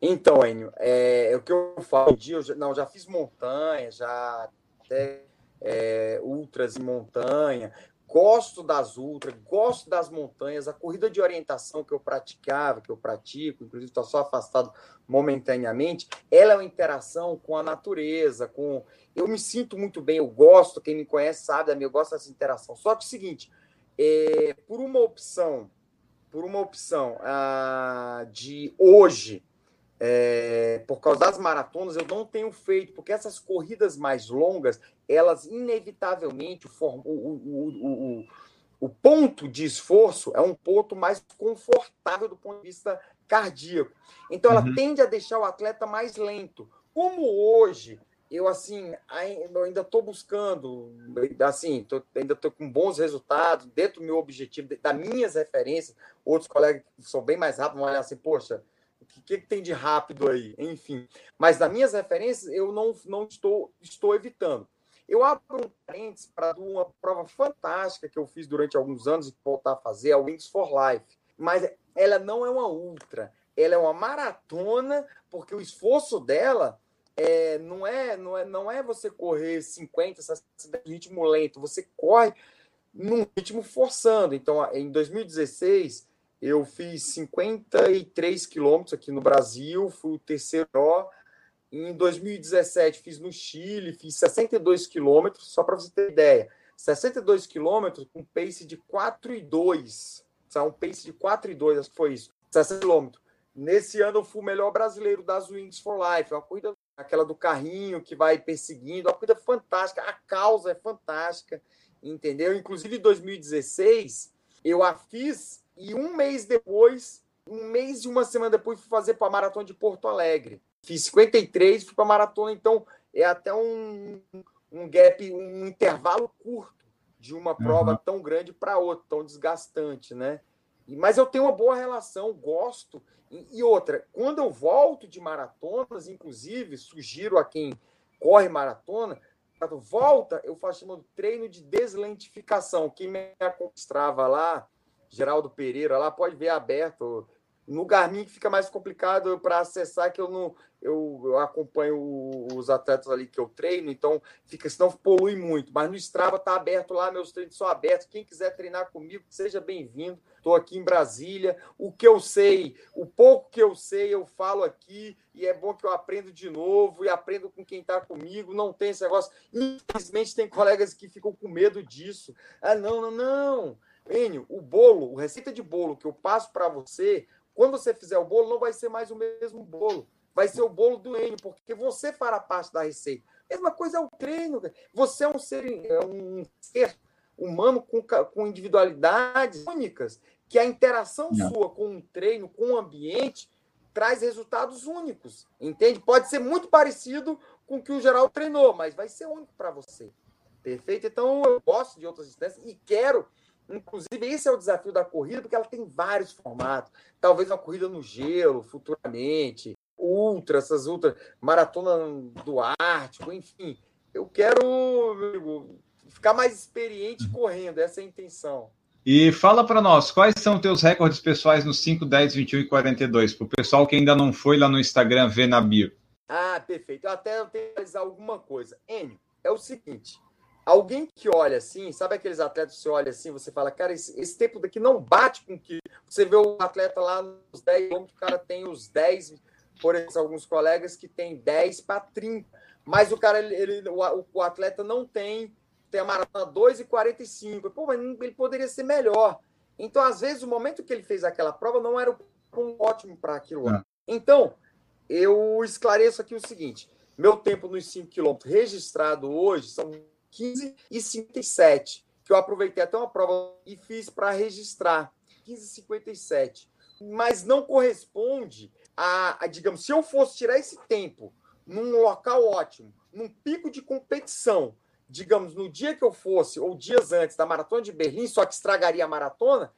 Então, Enio, é, é o que eu falo, eu já, não, já fiz montanha, já até é, ultras em montanha, gosto das ultras, gosto das montanhas, a corrida de orientação que eu praticava, que eu pratico, inclusive estou só afastado momentaneamente, ela é uma interação com a natureza, com eu me sinto muito bem, eu gosto, quem me conhece sabe, eu gosto dessa interação. Só que é o seguinte, é, por uma opção, por uma opção ah, de hoje é, por causa das maratonas, eu não tenho feito, porque essas corridas mais longas, elas inevitavelmente, o, o, o, o, ponto de esforço é um ponto mais confortável do ponto de vista cardíaco. Então, ela uhum. tende a deixar o atleta mais lento. Como hoje, eu assim ainda estou buscando, assim, tô, ainda estou com bons resultados dentro do meu objetivo, das minhas referências. Outros colegas que são bem mais rápidos vão olhar assim, poxa, o que, que, tem de rápido aí? Enfim. Mas das minhas referências, eu não, não estou, estou evitando. Eu abro um parênteses para uma prova fantástica que eu fiz durante alguns anos e voltar a fazer, a Wings for Life. Mas ela não é uma ultra, ela é uma maratona, porque o esforço dela é, não, é, não, é, não é você correr 50, 60 ritmo lento, você corre num ritmo forçando. Então, em 2016, eu fiz 53 quilômetros aqui no Brasil, fui o terceiro. Em 2017 fiz no Chile, fiz 62 quilômetros, só para você ter ideia. 62 quilômetros com pace de 4,2. Um pace de 4,2, acho que foi isso. 60 quilômetros. Nesse ano eu fui o melhor brasileiro das Wings for Life. É uma corrida, aquela do carrinho que vai perseguindo, uma corrida fantástica. A causa é fantástica, entendeu? Inclusive em 2016 eu a fiz e um mês depois, um mês e uma semana depois, fui fazer para a maratona de Porto Alegre. Fiz 53, fui para a maratona, então é até um, um gap, um intervalo curto de uma prova uhum. tão grande para outra, tão desgastante, né? Mas eu tenho uma boa relação, gosto. E outra, quando eu volto de maratonas, inclusive, sugiro a quem corre maratona, volta, eu faço chamado treino de deslentificação. Quem me acompanhava lá, Geraldo Pereira, lá pode ver aberto no Garmin que fica mais complicado para acessar, que eu não eu, eu, acompanho os atletas ali que eu treino, então fica, senão polui muito. Mas no Strava tá aberto lá, meus treinos são abertos. Quem quiser treinar comigo, seja bem-vindo. Estou aqui em Brasília. O que eu sei, o pouco que eu sei, eu falo aqui, e é bom que eu aprendo de novo e aprendo com quem está comigo. Não tem esse negócio. Infelizmente, tem colegas que ficam com medo disso. Ah, não, não, não. Enio, o bolo, o receita de bolo que eu passo para você, quando você fizer o bolo, não vai ser mais o mesmo bolo. Vai ser o bolo do Enio, porque você fará parte da receita. Mesma coisa é o treino. Você é um ser, é um ser humano com, com individualidades únicas, que a interação não. sua com o treino, com o ambiente, traz resultados únicos. Entende? Pode ser muito parecido com o que o geral treinou, mas vai ser único para você. Perfeito? Então, eu gosto de outras distâncias e quero Inclusive, esse é o desafio da corrida, porque ela tem vários formatos. Talvez uma corrida no gelo, futuramente, ultra, essas ultra, maratona do Ártico, enfim. Eu quero amigo, ficar mais experiente uhum. correndo, essa é a intenção. E fala para nós, quais são teus recordes pessoais nos 5, 10, 21 e 42? Para o pessoal que ainda não foi lá no Instagram ver na bio. Ah, perfeito. Eu até tenho que alguma coisa. Enio, é o seguinte: Alguém que olha assim, sabe aqueles atletas que você olha assim, você fala, cara, esse, esse tempo daqui não bate com que. Você vê o atleta lá nos 10 quilômetros, o cara tem os 10, por exemplo, alguns colegas que tem 10 para 30. Mas o cara, ele, ele o, o, atleta não tem, tem a maratona 2 e 45. Pô, mas ele poderia ser melhor. Então, às vezes, o momento que ele fez aquela prova não era um ótimo para aquilo lá. É. Então, eu esclareço aqui o seguinte: meu tempo nos 5 quilômetros registrado hoje são 15 e 57, que eu aproveitei até uma prova e fiz para registrar. 15 e 57. Mas não corresponde a, a, digamos, se eu fosse tirar esse tempo num local ótimo, num pico de competição, digamos, no dia que eu fosse, ou dias antes da maratona de Berlim, só que estragaria a maratona,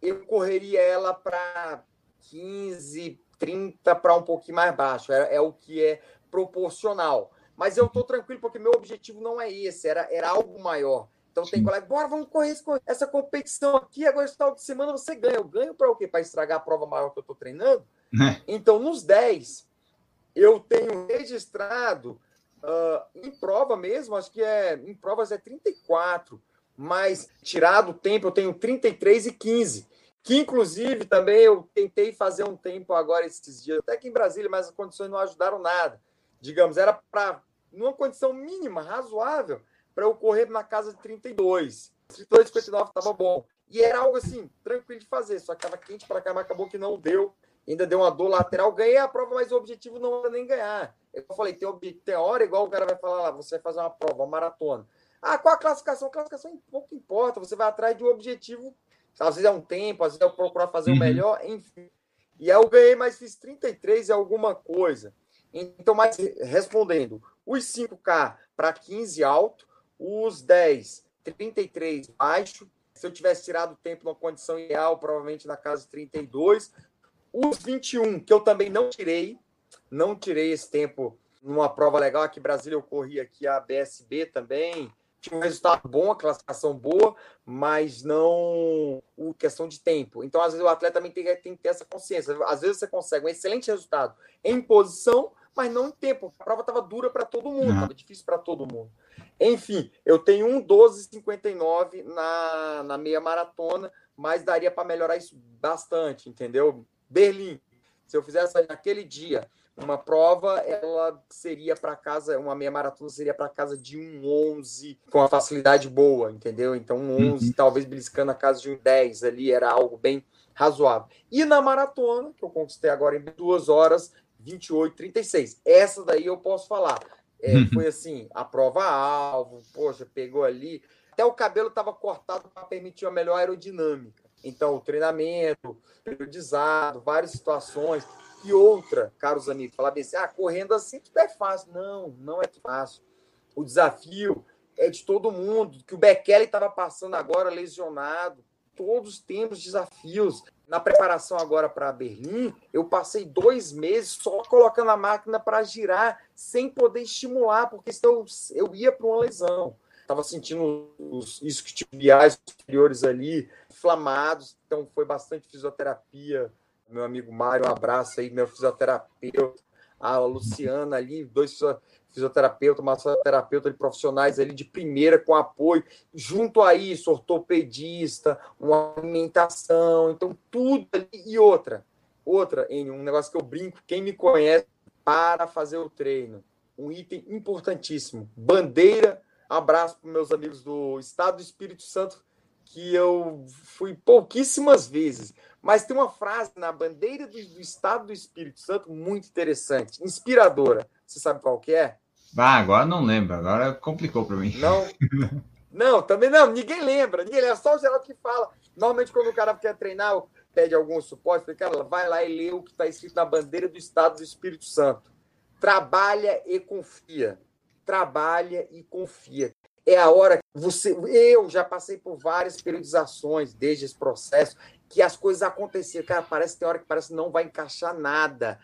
eu correria ela para 15, 30 para um pouquinho mais baixo. É, é o que é proporcional. Mas eu estou tranquilo porque meu objetivo não é esse, era, era algo maior. Então tem colega, bora, vamos correr essa competição aqui, agora esse final de semana você ganha. Eu ganho para o quê? Para estragar a prova maior que eu estou treinando? É. Então, nos 10, eu tenho registrado uh, em prova mesmo, acho que é em provas é 34, mas tirado o tempo, eu tenho 33 e 15. Que inclusive também eu tentei fazer um tempo agora esses dias, até aqui em Brasília, mas as condições não ajudaram nada digamos, era para, numa condição mínima, razoável, para eu correr na casa de 32. 32, 59 estava bom. E era algo assim, tranquilo de fazer, só que estava quente para cá, mas acabou que não deu. Ainda deu uma dor lateral, ganhei a prova, mas o objetivo não era nem ganhar. Eu falei, tem, tem hora igual o cara vai falar lá, você vai fazer uma prova, uma maratona. Ah, qual a classificação? A classificação pouco importa, você vai atrás de um objetivo, às vezes é um tempo, às vezes é procurar fazer uhum. o melhor, enfim. E aí eu ganhei, mas fiz 33 e alguma coisa. Então, mas respondendo, os 5K para 15 alto, os 10, 33 baixo. Se eu tivesse tirado o tempo numa condição ideal, provavelmente na casa de 32. Os 21, que eu também não tirei, não tirei esse tempo numa prova legal. Aqui em Brasília eu corri aqui a BSB também. Tinha um resultado bom, a classificação boa, mas não o questão de tempo. Então, às vezes, o atleta também tem, tem que ter essa consciência. Às vezes você consegue um excelente resultado em posição, mas não em tempo. A prova estava dura para todo mundo, estava difícil para todo mundo. Enfim, eu tenho um 12,59 na, na meia maratona, mas daria para melhorar isso bastante, entendeu? Berlim, se eu fizesse naquele dia uma prova, ela seria para casa, uma meia maratona seria para casa de um 11 com uma facilidade boa, entendeu? Então um 11, uhum. talvez beliscando a casa de um 10 ali, era algo bem razoável. E na maratona, que eu conquistei agora em duas horas, 28, 36. Essa daí eu posso falar. É, uhum. foi assim, a prova-alvo, poxa, pegou ali. Até o cabelo estava cortado para permitir uma melhor aerodinâmica. Então, o treinamento, periodizado, várias situações. E outra, caros amigos, falar bem assim, ah, correndo assim tudo é fácil. Não, não é fácil. O desafio é de todo mundo, que o Bekele estava passando agora lesionado. Todos temos desafios. Na preparação agora para Berlim, eu passei dois meses só colocando a máquina para girar, sem poder estimular, porque senão eu ia para uma lesão. Estava sentindo os isquiotibiais superiores ali inflamados, então foi bastante fisioterapia. Meu amigo Mário, um abraço aí, meu fisioterapeuta. A Luciana ali, dois fisioterapeuta, massoterapeuta de profissionais ali de primeira com apoio, junto a isso, ortopedista, uma alimentação, então tudo ali e outra. Outra, em um negócio que eu brinco, quem me conhece para fazer o treino, um item importantíssimo, bandeira, abraço para meus amigos do Estado do Espírito Santo, que eu fui pouquíssimas vezes, mas tem uma frase na bandeira do, do Estado do Espírito Santo muito interessante, inspiradora. Você sabe qual que é? Ah, agora não lembro, agora complicou para mim. Não, não, também não, ninguém lembra, ninguém lembra, só o Geraldo que fala. Normalmente, quando o cara quer treinar, pede algum suporte, cara, vai lá e lê o que está escrito na bandeira do Estado do Espírito Santo. Trabalha e confia. Trabalha e confia. É a hora que você. Eu já passei por várias periodizações desde esse processo, que as coisas aconteceram. Cara, parece que tem hora que parece que não vai encaixar nada.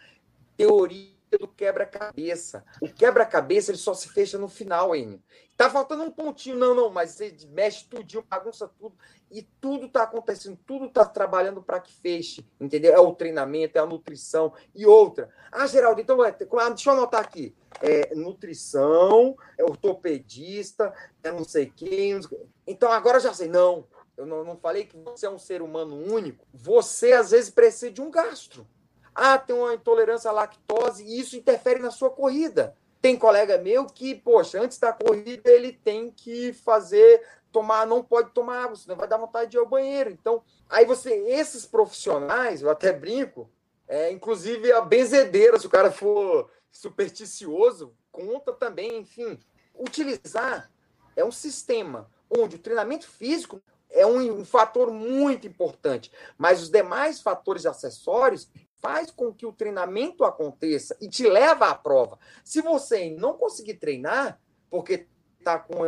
Teoria do quebra-cabeça. O quebra-cabeça ele só se fecha no final, Enio. Tá faltando um pontinho, não, não, mas você mexe tudinho, bagunça tudo e tudo tá acontecendo, tudo tá trabalhando para que feche, entendeu? É o treinamento, é a nutrição e outra. Ah, Geraldo, então é, deixa eu anotar aqui. É nutrição, é ortopedista, é não sei quem. Então agora já sei. Não, eu não, não falei que você é um ser humano único. Você às vezes precisa de um gastro. Ah, tem uma intolerância à lactose e isso interfere na sua corrida. Tem colega meu que, poxa, antes da corrida ele tem que fazer, tomar, não pode tomar água, senão vai dar vontade de ir ao banheiro. Então, aí você, esses profissionais, eu até brinco, é, inclusive a benzedeira, se o cara for supersticioso, conta também, enfim. Utilizar é um sistema onde o treinamento físico é um, um, fator muito importante, mas os demais fatores acessórios faz com que o treinamento aconteça e te leva à prova. Se você não conseguir treinar, porque está com,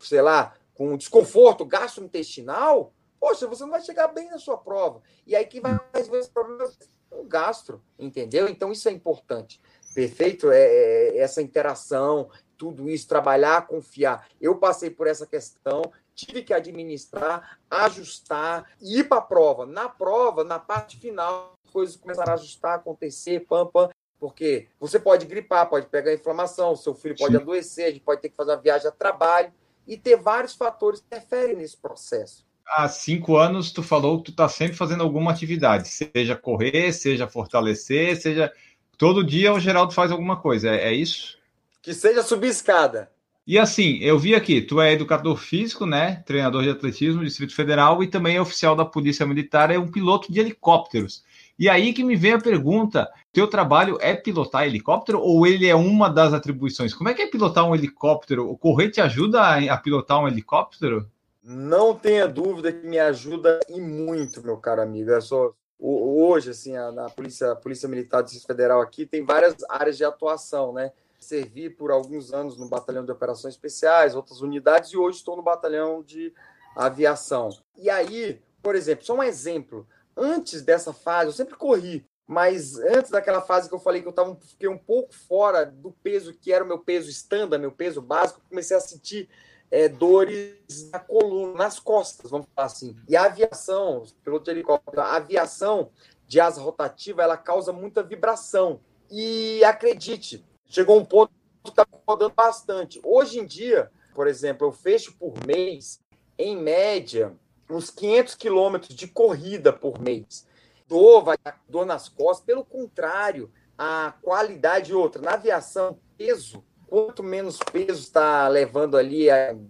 sei lá, com desconforto gastrointestinal, poxa, você não vai chegar bem na sua prova. E aí quem vai resolver esse problema é o gastro, entendeu? Então isso é importante. Perfeito? É, é, essa interação, tudo isso, trabalhar, confiar. Eu passei por essa questão, tive que administrar, ajustar, ir para a prova. Na prova, na parte final, coisas começaram a ajustar, acontecer, pam, pam. Porque você pode gripar, pode pegar inflamação, seu filho pode Sim. adoecer, a gente pode ter que fazer uma viagem a trabalho e ter vários fatores que interferem nesse processo. Há cinco anos, tu falou que tu está sempre fazendo alguma atividade, seja correr, seja fortalecer, seja. Todo dia o Geraldo faz alguma coisa, é, é isso? Que seja subir escada. E assim, eu vi aqui, tu é educador físico, né? Treinador de atletismo, Distrito Federal, e também é oficial da Polícia Militar, é um piloto de helicópteros. E aí que me vem a pergunta: teu trabalho é pilotar helicóptero ou ele é uma das atribuições? Como é que é pilotar um helicóptero? O correr te ajuda a, a pilotar um helicóptero? Não tenha dúvida que me ajuda e muito, meu caro amigo. É só hoje assim, a, a polícia, a polícia militar do Distrito Federal aqui tem várias áreas de atuação, né? Servi por alguns anos no batalhão de operações especiais, outras unidades e hoje estou no batalhão de aviação. E aí, por exemplo, só um exemplo antes dessa fase, eu sempre corri, mas antes daquela fase que eu falei que eu tava, fiquei um pouco fora do peso que era o meu peso estándar, meu peso básico, comecei a sentir é, dores na coluna, nas costas, vamos falar assim. E a aviação, piloto de helicóptero, a aviação de asa rotativa, ela causa muita vibração. E acredite, chegou um ponto que está rodando bastante. Hoje em dia, por exemplo, eu fecho por mês, em média, uns 500 quilômetros de corrida por mês. Dor, vai dor nas costas. Pelo contrário, a qualidade outra. Na aviação, peso. Quanto menos peso está levando ali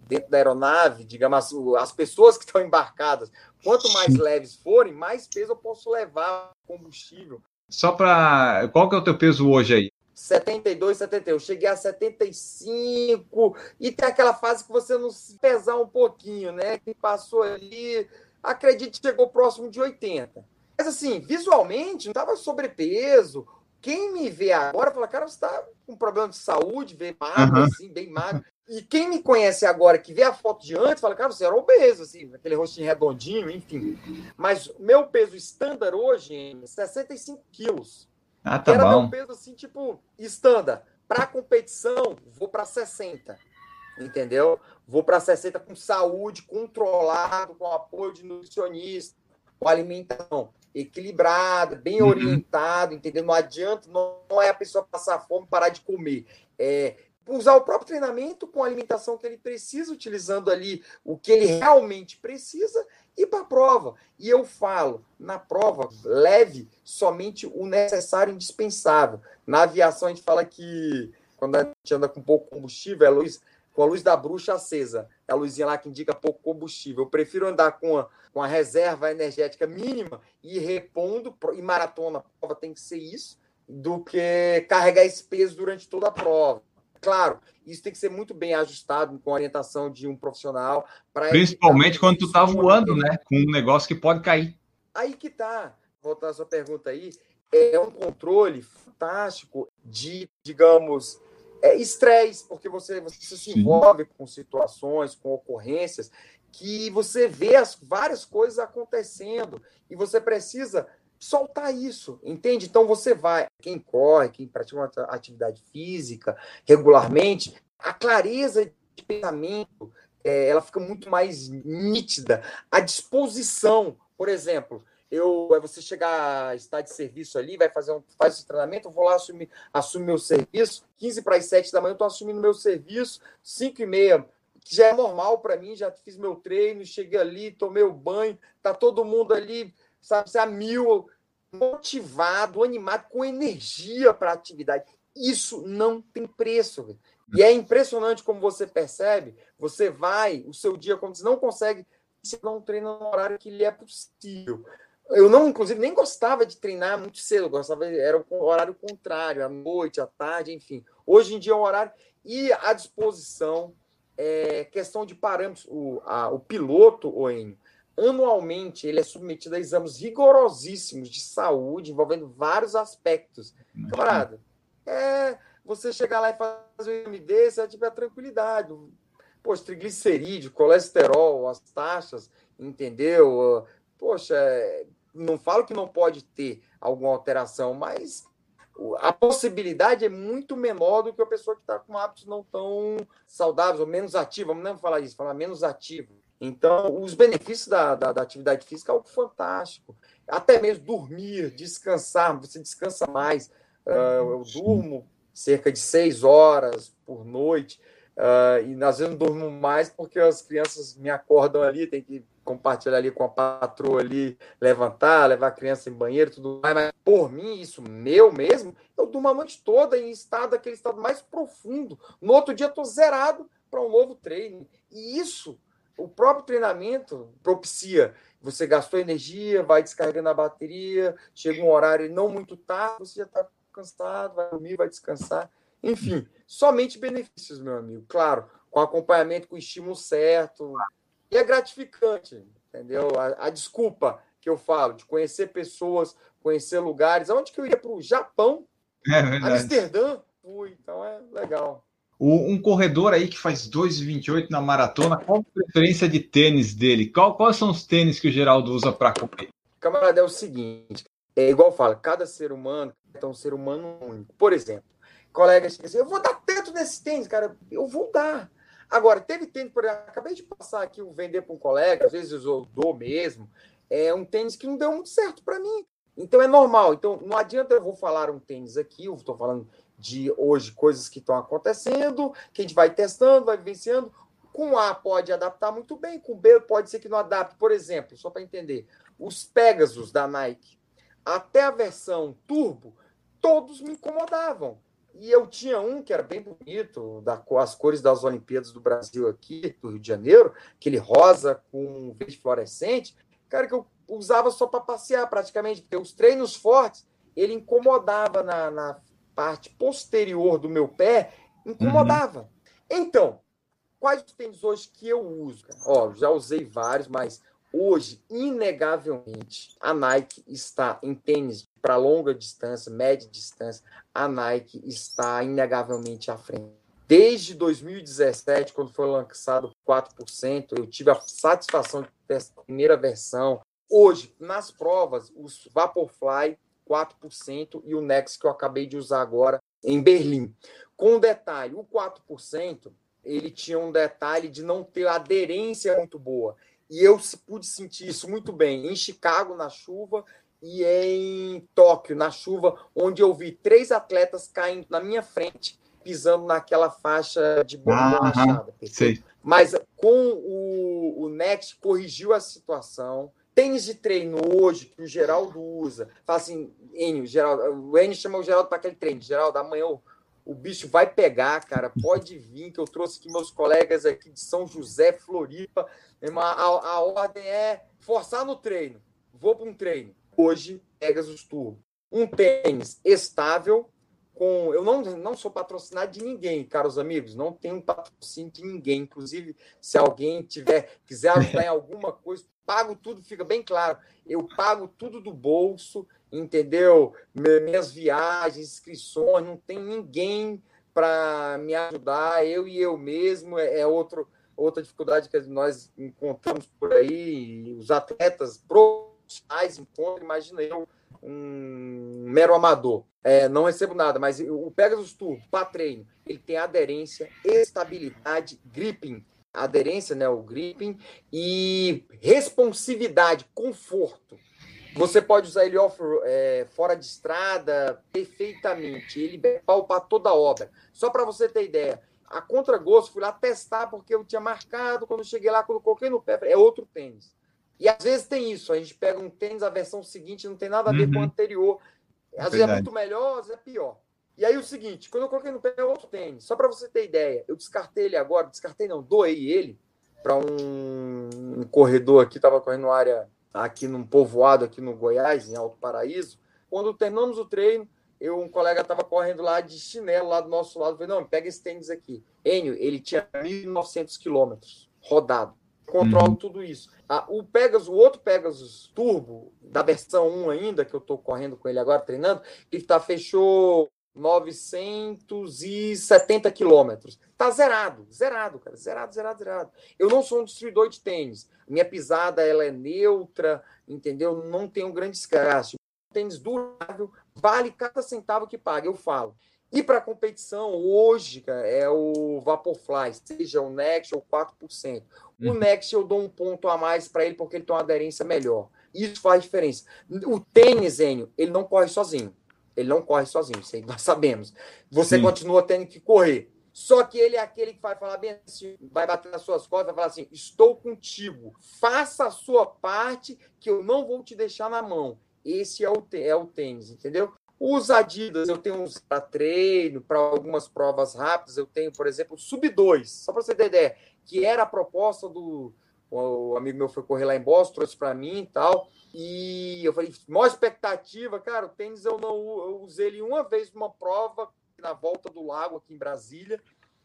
dentro da aeronave, digamos, as pessoas que estão embarcadas, quanto mais leves forem, mais peso eu posso levar combustível. Só para. Qual que é o teu peso hoje aí? 72, 71. Eu cheguei a 75 e tem aquela fase que você não se pesar um pouquinho, né? Que passou ali, acredite, chegou próximo de 80. Mas assim, visualmente, não estava sobrepeso Quem me vê agora fala, cara, você está com problema de saúde, vê magro, uhum. assim, bem magro. E quem me conhece agora, que vê a foto de antes, fala, cara, você era obeso, assim, aquele rostinho redondinho, enfim. Mas meu peso estándar hoje é 65 quilos. Ah, tá era bom. meu peso, assim, tipo, estándar. Para competição, vou para 60. Entendeu? Vou para 60 com saúde, controlado, com apoio de nutricionista, com alimentação equilibrada, bem uhum. orientado, entendeu? Não adianta, não, não, é a pessoa passar fome, parar de comer. É usar o próprio treinamento com a alimentação que ele precisa, utilizando ali o que ele realmente precisa e para a prova. E eu falo, na prova, leve somente o necessário indispensável. Na aviação, a gente fala que quando a gente anda com pouco combustível, é luz, com a luz da bruxa acesa, é a luzinha lá que indica pouco combustível. Eu prefiro andar com a, com a reserva energética mínima e repondo, e maratona, a prova tem que ser isso, do que carregar esse peso durante toda a prova. Claro, isso tem que ser muito bem ajustado com a orientação de um profissional. Principalmente quando tu tá voando, né? Com um negócio que pode cair. Aí que tá. Voltar à sua pergunta aí, é um controle fantástico de, digamos, é, estresse, porque você, você se envolve com situações, com ocorrências, que você vê as várias coisas acontecendo e você precisa soltar isso, entende? Então você vai, quem corre, quem pratica uma atividade física regularmente, a clareza de pensamento é, ela fica muito mais nítida, a disposição, por exemplo, eu é você chegar, estar de serviço ali, vai fazer um faz esse treinamento, eu vou lá assumir, assumir meu serviço, 15 para as 7 da manhã, eu estou assumindo meu serviço, 5 e meia, que já é normal para mim, já fiz meu treino, cheguei ali, tomei o banho, tá todo mundo ali sabe, a mil, motivado, animado, com energia para a atividade. Isso não tem preço. E é impressionante como você percebe, você vai, o seu dia, quando você não consegue, você não treina no horário que lhe é possível. Eu não, inclusive, nem gostava de treinar muito cedo, gostava, era o horário contrário, à noite, à tarde, enfim. Hoje em dia é um horário e a disposição, é, questão de parâmetros. O, a, o piloto, o Enio, anualmente ele é submetido a exames rigorosíssimos de saúde, envolvendo vários aspectos. Camarada, é você chegar lá e fazer um exame desse, é tipo a tranquilidade. Poxa, triglicerídeo, colesterol, as taxas, entendeu? Poxa, é, não falo que não pode ter alguma alteração, mas a possibilidade é muito menor do que a pessoa que está com hábitos não tão saudáveis ou menos ativos. Vamos não falar isso, falar menos ativo. Então, os benefícios da, da, da, atividade física é algo fantástico. Até mesmo dormir, descansar, você descansa mais. Uh, eu durmo cerca de seis horas por noite. Uh, e às vezes não durmo mais porque as crianças me acordam ali, tem que compartilhar ali com a patroa ali, levantar, levar a criança em banheiro, tudo mais. Mas por mim, isso meu mesmo, eu durmo a noite toda em estado, aquele estado mais profundo. No outro dia, estou zerado para um novo treino. E isso o próprio treinamento propicia. Você gastou energia, vai descarregando a bateria, chega um horário não muito tarde, você já está cansado, vai dormir, vai descansar. Enfim, somente benefícios, meu amigo. Claro, com acompanhamento, com estímulo certo. E é gratificante, entendeu? A, a desculpa que eu falo de conhecer pessoas, conhecer lugares. Onde que eu ia para o Japão? É Amsterdã? Fui, então é legal. Um corredor aí que faz 2,28 na maratona, qual a preferência de tênis dele? Qual, quais são os tênis que o Geraldo usa para correr? Camarada, é o seguinte: é igual fala, cada ser humano é um ser humano único. Por exemplo, colegas eu vou dar tanto nesse tênis, cara, eu vou dar. Agora, teve tênis, por exemplo, acabei de passar aqui, o vender para um colega, às vezes eu dou mesmo, é um tênis que não deu muito certo para mim. Então é normal. Então não adianta eu vou falar um tênis aqui, eu estou falando de hoje coisas que estão acontecendo, que a gente vai testando, vai vivenciando. Com A pode adaptar muito bem, com B pode ser que não adapte. Por exemplo, só para entender, os Pegasus da Nike, até a versão Turbo, todos me incomodavam. E eu tinha um que era bem bonito, da, as cores das Olimpíadas do Brasil aqui, do Rio de Janeiro, aquele rosa com verde fluorescente, cara, que eu usava só para passear praticamente, porque os treinos fortes, ele incomodava na, na parte posterior do meu pé incomodava. Uhum. Então, quais os tênis hoje que eu uso? Ó, já usei vários, mas Hoje, inegavelmente, a Nike está em tênis para longa distância, média distância, a Nike está inegavelmente à frente. Desde 2017, quando foi lançado 4%, eu tive a satisfação de ter essa primeira versão. Hoje, nas provas, os Vaporfly 4% e o Nex que eu acabei de usar agora em Berlim. Com um detalhe, o 4%, ele tinha um detalhe de não ter aderência muito boa. E eu pude sentir isso muito bem em Chicago, na chuva, e em Tóquio, na chuva, onde eu vi três atletas caindo na minha frente, pisando naquela faixa de borrachada. Mas com o, o Next corrigiu a situação. Tênis de treino hoje, que o Geraldo usa, fala assim, Enio, Geraldo, o Enio chama o Geraldo para aquele treino. Geraldo, amanhã o, o bicho vai pegar, cara. Pode vir, que eu trouxe aqui meus colegas aqui de São José, Floripa. A, a, ordem é forçar no treino. Vou para um treino. Hoje, Pegasus Turbo. Um tênis estável, com. Eu não, não sou patrocinado de ninguém, caros amigos. Não tenho patrocínio de ninguém. Inclusive, se alguém tiver, quiser ajudar em alguma coisa, pago tudo, fica bem claro. Eu pago tudo do bolso, entendeu? Minhas viagens, inscrições, não tem ninguém para me ajudar, eu e eu mesmo. É, é outro outra dificuldade que nós encontramos por aí, os atletas profissionais encontram, imagina eu, um mero amador. É, não recebo nada, mas o Pegasus Tour, para treino, ele tem aderência, estabilidade, gripping, aderência, né, o gripping, e responsividade, conforto. Você pode usar ele off, é, fora de estrada perfeitamente. Ele palpa toda a obra. Só para você ter ideia, a contragosto, fui lá testar porque eu tinha marcado. Quando cheguei lá, quando coloquei no pé, é outro tênis. E às vezes tem isso, a gente pega um tênis, a versão seguinte não tem nada a ver uhum. com o uhum. anterior. Às vezes é muito melhor, às vezes é pior. E aí o seguinte, quando eu coloquei no pé é outro tênis, só para você ter ideia, eu descartei ele agora, descartei não, doei ele para um, um, corredor aqui, estava correndo área aqui num povoado aqui no Goiás, em Alto Paraíso. Quando terminamos o treino, eu, um colega estava correndo lá de chinelo, lá do nosso lado. Eu falei, não, pega esse tênis aqui. Enio, ele tinha 1.900 quilômetros rodado. Controlo uhum. tudo isso. Ah, o Pegasus, o outro Pegasus Turbo, da versão 1 ainda, que eu estou correndo com ele agora, treinando, ele tá, fechou 970 quilômetros. Tá zerado, zerado, cara. Zerado, zerado, zerado. Eu não sou um distribuidor de tênis. Minha pisada ela é neutra, entendeu? Não tem um grande desgaste. Tênis durável, vale cada centavo que paga, eu falo. E para competição, hoje, cara, é o Vaporfly, seja o Next ou 4%. O uhum. Next eu dou um ponto a mais para ele porque ele tem uma aderência melhor. Isso faz diferença. O tênis, Enio, ele não corre sozinho. Ele não corre sozinho, isso aí nós sabemos. Você Sim. continua tendo que correr. Só que ele é aquele que vai falar bem assim, vai bater nas suas costas, vai falar assim: estou contigo, faça a sua parte, que eu não vou te deixar na mão. Esse é o, é o tênis, entendeu? Os Adidas, eu tenho uns para treino, para algumas provas rápidas. Eu tenho, por exemplo, o Sub 2, só para você ter ideia, que era a proposta do. O amigo meu foi correr lá em Boston, trouxe para mim e tal. E eu falei, maior expectativa, cara, o tênis eu não eu usei ele uma vez numa prova na volta do lago aqui em Brasília.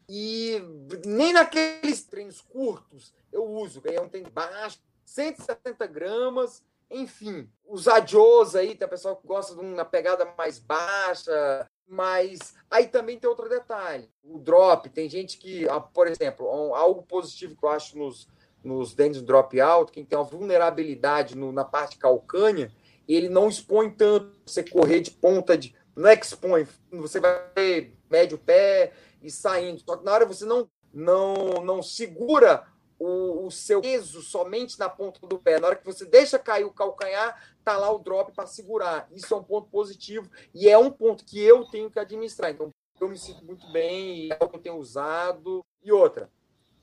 E nem naqueles treinos curtos eu uso, é um tênis baixo, 170 gramas, enfim, os adios aí, tem a pessoa que gosta de uma pegada mais baixa, mas aí também tem outro detalhe. O drop, tem gente que, ah, por exemplo, algo positivo que eu acho nos, nos dentes drop alto, quem tem uma vulnerabilidade no, na parte calcânea, ele não expõe tanto. Você correr de ponta de. Não é que expõe, você vai ter médio pé e saindo. Só que na hora você não, não, não segura o, o, seu peso somente na ponta do pé. Na hora que você deixa cair o calcanhar, tá lá o drop para segurar. Isso é um ponto positivo e é um ponto que eu tenho que administrar. Então, eu me sinto muito bem, é o que eu tenho usado. E outra.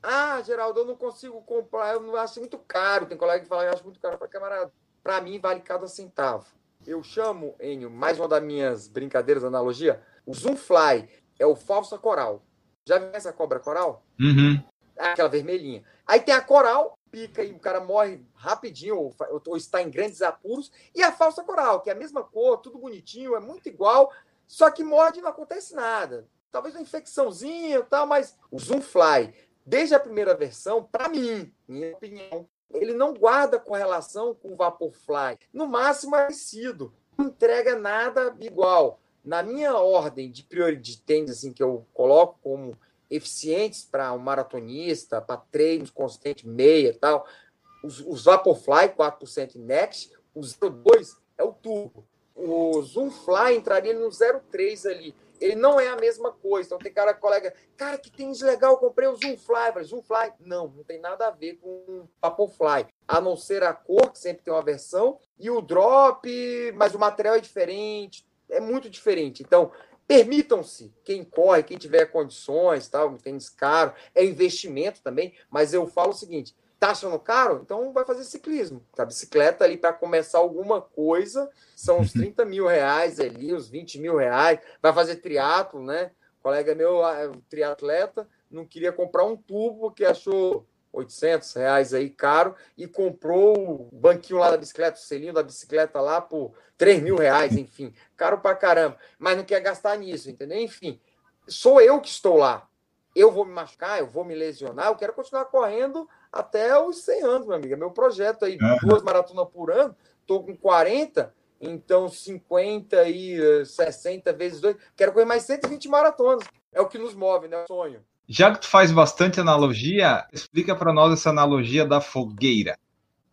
Ah, Geraldo, eu não consigo comprar, eu não acho muito caro. Tem colega que fala que acho muito caro. Para camarada, para mim vale cada centavo. Eu chamo, Enio, mais uma das minhas brincadeiras, analogia, o Zoom Fly é o falsa coral. Já viu essa cobra coral? Uhum. Aquela vermelhinha. Aí tem a coral, pica e o cara morre rapidinho, ou, ou, está em grandes apuros, e a falsa coral, que é a mesma cor, tudo bonitinho, é muito igual, só que morde e não acontece nada. Talvez uma infecçãozinha e tal, mas o Zoom Fly, desde a primeira versão, para mim, minha opinião, ele não guarda correlação com o Vaporfly. No máximo é parecido. Não entrega nada igual. Na minha ordem de prioridade de tênis, assim, que eu coloco como eficientes para um maratonista, para treinos consistentes, meia e tal, os, os Vaporfly 4% Next, o 02 é o turbo. O Zoomfly entraria no 03 ali ele não é a mesma coisa. Então tem cara, colega, cara, que tênis legal, comprei o Zoomfly. Zoomfly, não, não tem nada a ver com o Vaporfly. A não ser a cor, que sempre tem uma versão, e o drop, mas o material é diferente, é muito diferente. Então, permitam-se, quem corre, quem tiver condições, tal, um tênis caro, é investimento também, mas eu falo o seguinte, Tá achando caro? Então vai fazer ciclismo. A bicicleta ali para começar alguma coisa são uns 30 mil reais ali, uns 20 mil reais. Vai fazer triatlo, né? Colega meu, triatleta, não queria comprar um tubo porque achou 800 reais aí caro e comprou o banquinho lá da bicicleta, o selinho da bicicleta lá por 3 mil reais, enfim, caro pra caramba, mas não quer gastar nisso, entendeu? Enfim, sou eu que estou lá. Eu vou me machucar, eu vou me lesionar, eu quero continuar correndo até os 100 anos, meu amigo. Meu projeto aí, uhum. duas maratonas por ano, estou com 40, então 50 e 60 eh, vezes 2, quero correr mais 120 maratonas. É o que nos move, né? O sonho. Já que tu faz bastante analogia, explica para nós essa analogia da fogueira.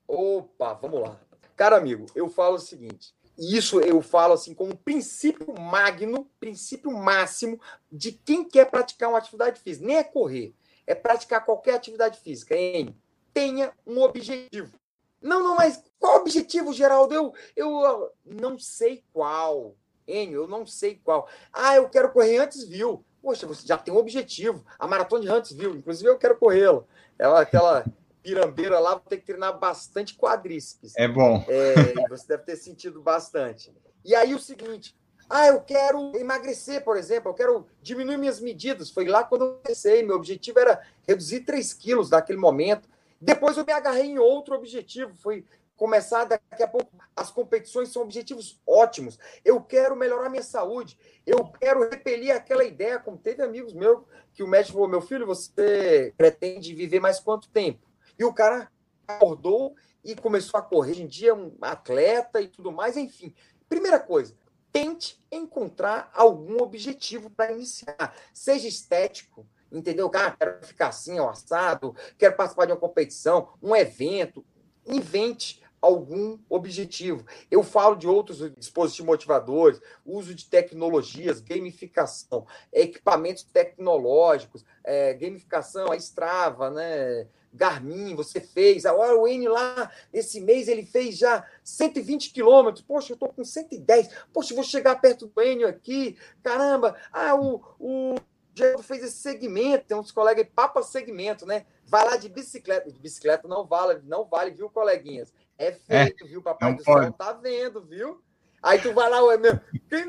Opa, vamos lá. Cara amigo, eu falo o seguinte, isso eu falo assim como princípio magno, princípio máximo de quem quer praticar uma atividade física, nem é correr é praticar qualquer atividade física. Hein? Tenha um objetivo. Não, não, mas qual objetivo, Geraldo? Eu, eu não sei qual. Enio, eu não sei qual. Ah, eu quero correr antes, viu? Poxa, você já tem um objetivo. A maratona de Huntsville, inclusive eu quero corrê-la. Ela, aquela pirambeira lá, vou ter que treinar bastante quadríceps. É bom. É, você deve ter sentido bastante. E aí o seguinte, ah, eu quero emagrecer, por exemplo, eu quero diminuir minhas medidas. Foi lá quando eu comecei. Meu objetivo era reduzir 3 quilos naquele momento. Depois eu me agarrei em outro objetivo. Foi começar daqui a pouco. As competições são objetivos ótimos. Eu quero melhorar minha saúde. Eu quero repelir aquela ideia, como teve amigos meus, que o médico falou: meu filho, você pretende viver mais quanto tempo? E o cara acordou e começou a correr. Hoje em dia, é um atleta e tudo mais, enfim. Primeira coisa, tente encontrar algum objetivo para iniciar, seja estético, entendeu? Cara, quero ficar assim, ao assado, quero participar de uma competição, um evento, invente algum objetivo. Eu falo de outros dispositivos motivadores, uso de tecnologias, gamificação, equipamentos tecnológicos, é, gamificação, a Strava, né? Garmin, você fez. Agora o N lá, esse mês, ele fez já 120 quilômetros. Poxa, eu estou com 110. Poxa, vou chegar perto do N aqui. Caramba. Ah, o, o Diego fez esse segmento. Tem uns colegas aí, papa segmento, né? Vai lá de bicicleta. De bicicleta não vale, não vale, viu, coleguinhas? É feito, é, viu, papai do pode. céu? Tá vendo, viu? Aí tu vai lá, ué, meu,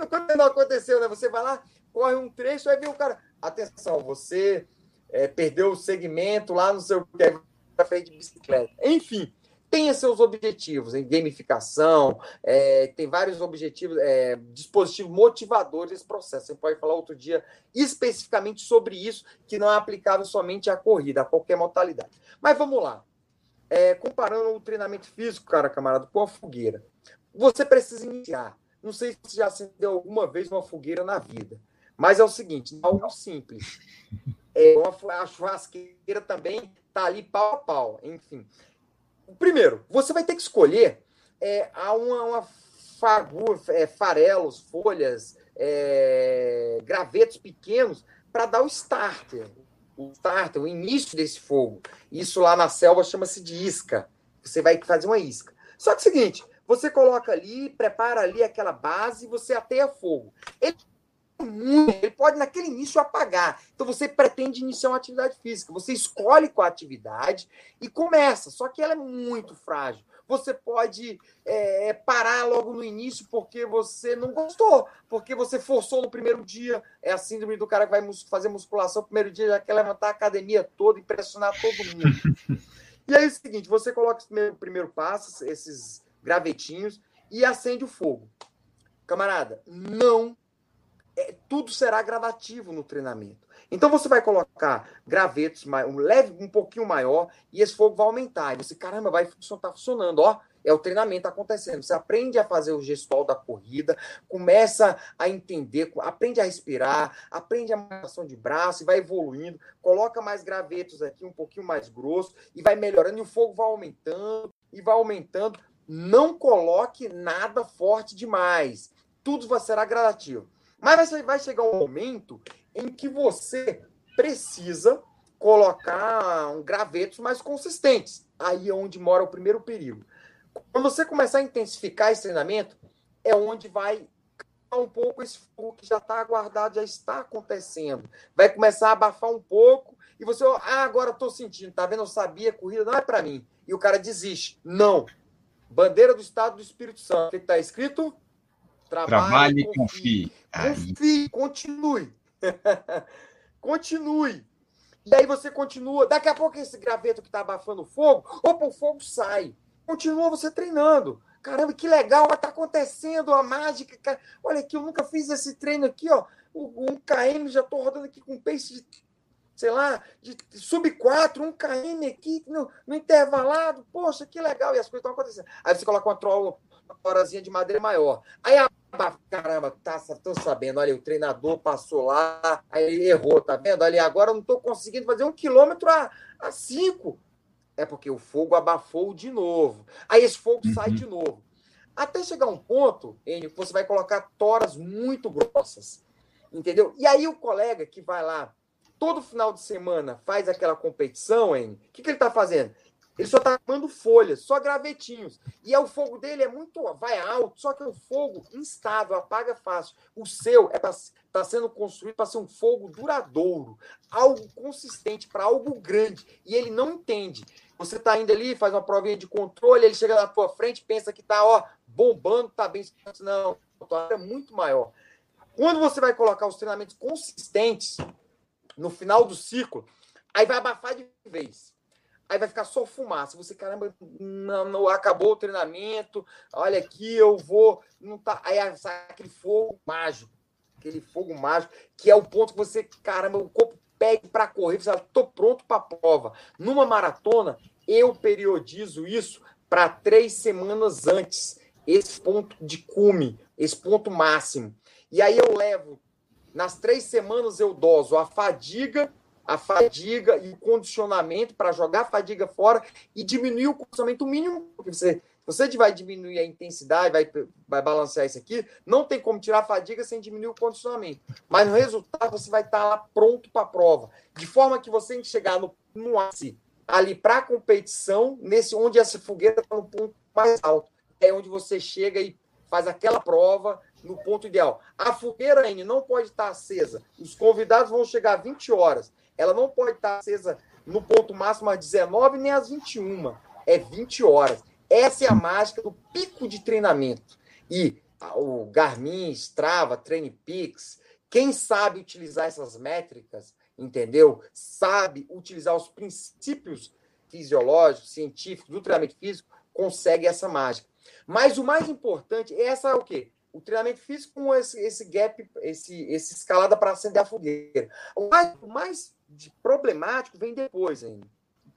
quando não aconteceu, né? Você vai lá, corre um trecho, aí vem o cara. Atenção, você é, perdeu o segmento lá no seu frente de bicicleta. Enfim, tenha seus objetivos em gamificação, é, tem vários objetivos, é, dispositivos motivadores desse processo. Você pode falar outro dia especificamente sobre isso, que não é aplicável somente à corrida, a qualquer modalidade. Mas vamos lá. É, comparando o treinamento físico, cara, camarada, com a fogueira. Você precisa iniciar. Não sei se você já acendeu alguma vez uma fogueira na vida, mas é o seguinte, algo simples. É, a churrasqueira também tá ali pau a pau, enfim. Primeiro, você vai ter que escolher é, uma, uma fagu, é, farelos, folhas, é, gravetos pequenos para dar o starter, o starter, o início desse fogo. Isso lá na selva chama-se de isca. Você vai fazer uma isca. Só que é o seguinte, você coloca ali, prepara ali aquela base, você ateia fogo. Ele muito, ele pode naquele início apagar. Então você pretende iniciar uma atividade física, você escolhe qual atividade e começa, só que ela é muito frágil. Você pode é, parar logo no início porque você não gostou, porque você forçou no primeiro dia. É a síndrome do cara que vai fazer musculação no primeiro dia, já quer levantar a academia toda, impressionar todo mundo. e aí é o seguinte: você coloca o primeiro, primeiro passo, esses gravetinhos, e acende o fogo. Camarada, não é, tudo será gradativo no treinamento. Então você vai colocar gravetos um leve, um pouquinho maior, e esse fogo vai aumentar. E você, caramba, vai funcionar, tá funcionando, ó. É o treinamento acontecendo. Você aprende a fazer o gestual da corrida, começa a entender, aprende a respirar, aprende a marcação de braço e vai evoluindo. Coloca mais gravetos aqui, um pouquinho mais grosso, e vai melhorando, e o fogo vai aumentando, e vai aumentando. Não coloque nada forte demais. Tudo será gradativo. Mas vai chegar um momento em que você precisa colocar um gravetos mais consistentes. Aí é onde mora o primeiro perigo. Quando você começar a intensificar esse treinamento, é onde vai um pouco esse fogo que já está guardado, já está acontecendo. Vai começar a abafar um pouco e você, ah, agora estou sentindo, tá vendo? Eu sabia, corrida não é para mim. E o cara desiste. Não. Bandeira do Estado do Espírito Santo. O que está escrito? Trabalhe, Trabalhe e confie. Confie, confie continue. continue. E aí você continua. Daqui a pouco esse graveto que está abafando o fogo, opa, o fogo sai. Continua você treinando. Caramba, que legal, vai estar tá acontecendo a mágica. Cara. Olha aqui, eu nunca fiz esse treino aqui, ó. 1 km, já estou rodando aqui com pace de, sei lá, de sub 4, 1 km aqui no, no intervalado. Poxa, que legal. E as coisas estão acontecendo. Aí você coloca uma, trola, uma de madeira maior. Aí a caramba, tá, tô sabendo, olha, o treinador passou lá, aí ele errou, tá vendo? Ali agora eu não tô conseguindo fazer um quilômetro a, a cinco. É porque o fogo abafou de novo. Aí esse fogo uhum. sai de novo. Até chegar um ponto, Enio, que você vai colocar toras muito grossas. Entendeu? E aí o colega que vai lá todo final de semana faz aquela competição, Enio, o que, que ele está fazendo? Ele só está queimando folhas, só gravetinhos. E é, o fogo dele é muito. vai alto, só que é um fogo instável, apaga fácil. O seu é está sendo construído para ser um fogo duradouro, algo consistente, para algo grande. E ele não entende. Você está indo ali, faz uma provinha de controle, ele chega na tua frente, pensa que está ó, bombando, está bem. Não, é muito maior. Quando você vai colocar os treinamentos consistentes no final do ciclo, aí vai abafar de vez aí vai ficar só fumaça. Você, caramba, não, acabou o treinamento, olha aqui, eu vou. Não tá, aí sai aquele fogo mágico, aquele fogo mágico, que é o ponto que você, caramba, o corpo pede para correr, você fala, tô pronto para a prova. Numa maratona, eu periodizo isso para três semanas antes, esse ponto de cume, esse ponto máximo. E aí eu levo, nas três semanas eu doso a fadiga a fadiga e o condicionamento para jogar a fadiga fora e diminuir o condicionamento mínimo, porque você, você vai diminuir a intensidade, vai, vai balancear isso aqui, não tem como tirar a fadiga sem diminuir o condicionamento. Mas no resultado você vai estar lá pronto para a prova, de forma que você tem que chegar no, no ápice, ali para a competição, nesse onde essa fogueira está no ponto mais alto. É onde você chega e faz aquela prova no ponto ideal. A fogueira, ainda não pode estar acesa. Os convidados vão chegar às 20 horas. Ela não pode estar acesa no ponto máximo às 19 nem às 21. É 20 horas. Essa é a mágica do pico de treinamento. E o Garmin, Strava, TrainPix, quem sabe utilizar essas métricas, entendeu? Sabe utilizar os princípios fisiológicos, científicos do treinamento físico, consegue essa mágica. Mas o mais importante é essa o quê? O treinamento físico com esse, esse gap, esse, esse escalada para acender a fogueira. O mais, o mais problemático vem depois ainda.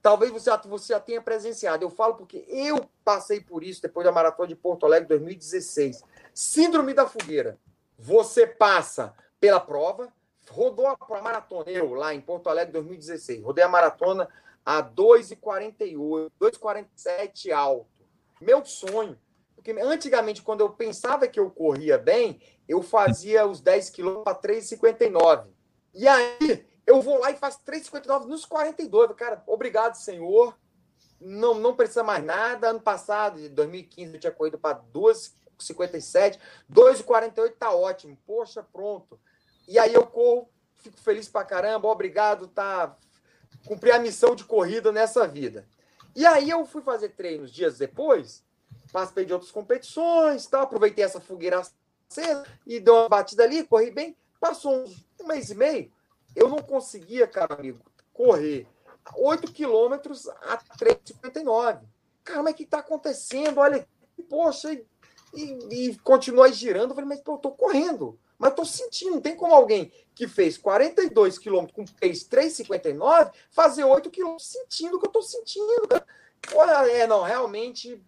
Talvez você, você já tenha presenciado. Eu falo porque eu passei por isso depois da maratona de Porto Alegre 2016. Síndrome da fogueira. Você passa pela prova, rodou a maratona, eu lá em Porto Alegre 2016, rodei a maratona a 2,48, 2,47 alto. Meu sonho. Porque antigamente, quando eu pensava que eu corria bem, eu fazia os 10 quilômetros para 3,59. E aí, eu vou lá e faço 3,59 nos 42. Cara, obrigado, senhor. Não, não precisa mais nada. Ano passado, de 2015, eu tinha corrido para 2,57. 2,48 tá ótimo. Poxa, pronto. E aí eu corro, fico feliz pra caramba. Obrigado, tá. Cumpri a missão de corrida nessa vida. E aí eu fui fazer treinos dias depois, participei de outras competições, tá? aproveitei essa fogueira acesa e dei uma batida ali, corri bem. Passou um mês e meio, eu não conseguia, cara amigo, correr 8 quilômetros a 3,59. Cara, mas o que está acontecendo? Olha, poxa, e, e continua girando. Eu falei, mas pô, eu tô correndo. Mas tô sentindo, não tem como alguém que fez 42 quilômetros com pace 3,59 fazer 8 quilômetros sentindo o que eu tô sentindo. Olha, é, não, realmente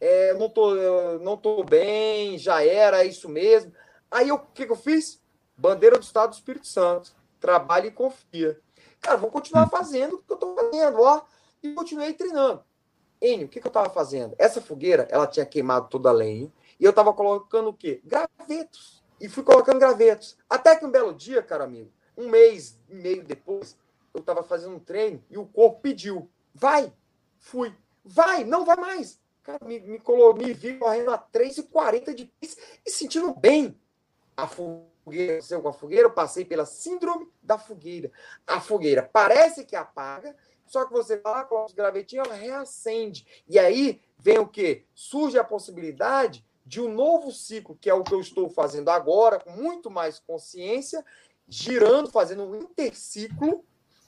é, não, tô, não tô bem, já era, é isso mesmo. Aí o que, que eu fiz? Bandeira do Estado do Espírito Santo. Trabalha e confia. Cara, vou continuar fazendo o que eu tô fazendo, ó. E continuei treinando. Enio, o que, que eu tava fazendo? Essa fogueira, ela tinha queimado toda a lenha. E eu tava colocando o quê? Gravetos. E fui colocando gravetos. Até que um belo dia, cara amigo, um mês e meio depois, eu tava fazendo um treino e o corpo pediu. Vai! Fui. Vai, não vai mais. Cara, me, me, colou, me vi correndo a 3,40 de pace e sentindo bem. A fogueira, com a fogueira, eu passei pela síndrome da fogueira. A fogueira parece que apaga, só que você vai lá, coloca os gravetinhos, ela reacende. E aí vem o quê? Surge a possibilidade de um novo ciclo, que é o que eu estou fazendo agora, com muito mais consciência, girando, fazendo um interciclo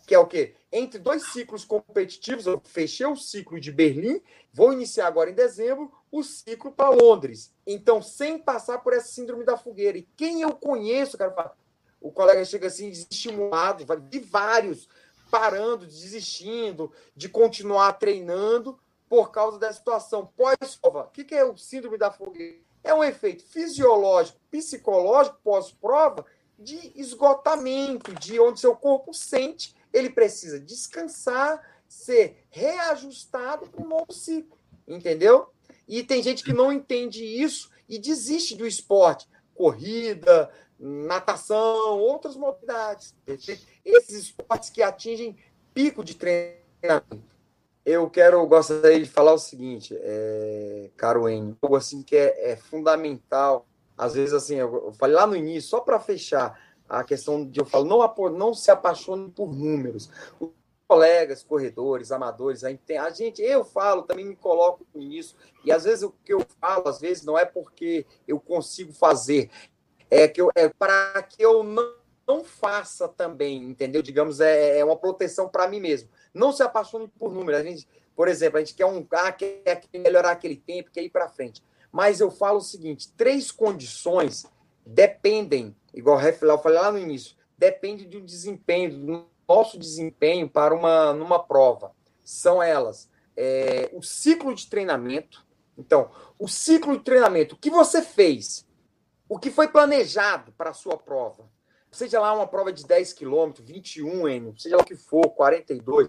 que é o quê? Entre dois ciclos competitivos, eu fechei o ciclo de Berlim, vou iniciar agora em dezembro o ciclo para Londres. Então, sem passar por essa síndrome da fogueira. E quem eu conheço, cara, o colega chega assim, desestimulado, de vários, parando, desistindo de continuar treinando por causa da situação pós-prova. O que é o síndrome da fogueira? É um efeito fisiológico, psicológico pós-prova de esgotamento, de onde seu corpo sente ele precisa descansar, ser reajustado para um novo ciclo, entendeu? E tem gente que não entende isso e desiste do esporte, corrida, natação, outras modalidades. Esses esportes que atingem pico de treinamento. Eu quero, gostaria de falar o seguinte, é, caro Enio, algo assim que é, é fundamental. Às vezes, assim, eu, falei lá no início, só para fechar, a questão de eu falo, não, não se apaixone por números. Os colegas, corredores, amadores, a gente, eu falo, também me coloco nisso, e às vezes o que eu falo, às vezes não é porque eu consigo fazer, é que eu, é para que eu não, não faça também, entendeu? Digamos, é, é uma proteção para mim mesmo. Não se apaixone por números. A gente, por exemplo, a gente quer um ah, quer melhorar aquele tempo, quer ir para frente. Mas eu falo o seguinte: três condições dependem igual eu falei lá no início, depende do desempenho, nosso desempenho para uma numa prova. São elas é, o ciclo de treinamento. Então, o ciclo de treinamento, o que você fez, o que foi planejado para a sua prova, seja lá uma prova de 10 quilômetros, 21 N, seja lá o que for, 42,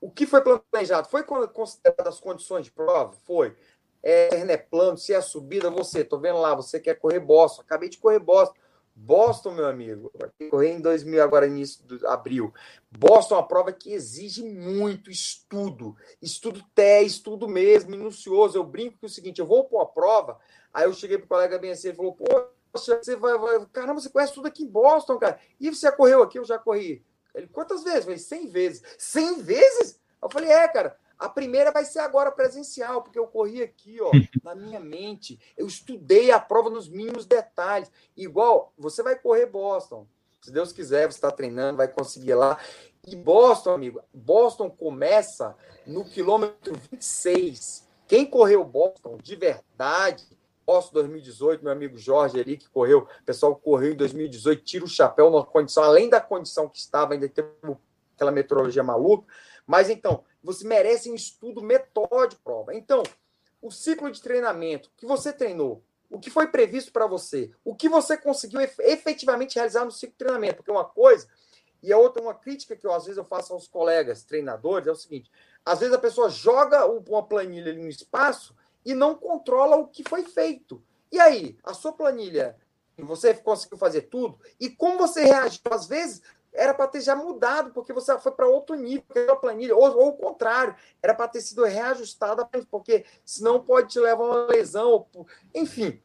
o que foi planejado? Foi considerado as condições de prova? Foi. É, é plano, se é subida, você, tô vendo lá, você quer correr Boston, acabei de correr Boston, Boston, meu amigo, vai correr em 2000, agora início de abril. Boston é uma prova que exige muito estudo, estudo té, estudo mesmo, minucioso. Eu brinco que é o seguinte: eu vou para uma prova, aí eu cheguei pro colega bem assim, ele falou, poxa, você vai, vai, caramba, você conhece tudo aqui em Boston, cara. E você já correu aqui? Eu já corri. Ele, quantas vezes? Eu falei, 100 vezes. 100 vezes? Eu falei, é, cara. A primeira vai ser agora presencial, porque eu corri aqui, ó, na minha mente. Eu estudei a prova nos mínimos detalhes. Igual, você vai correr Boston. Se Deus quiser, você está treinando, vai conseguir lá. E Boston, amigo, Boston começa no quilômetro 26. Quem correu Boston de verdade, Boston 2018, meu amigo Jorge ali, que correu, o pessoal correu em 2018, tira o chapéu na condição, além da condição que estava, ainda teve aquela meteorologia maluca. Mas então, você merece um estudo metódico, prova. Então, o ciclo de treinamento que você treinou, o que foi previsto para você, o que você conseguiu efetivamente realizar no ciclo de treinamento, porque uma coisa e a outra uma crítica que eu, às vezes eu faço aos colegas treinadores é o seguinte: às vezes a pessoa joga uma planilha ali no espaço e não controla o que foi feito. E aí, a sua planilha, você conseguiu fazer tudo? E como você reagiu? Às vezes, era para ter já mudado, porque você foi para outro nível, a planilha, ou, ou o contrário, era para ter sido reajustada, porque senão pode te levar a uma lesão. Enfim,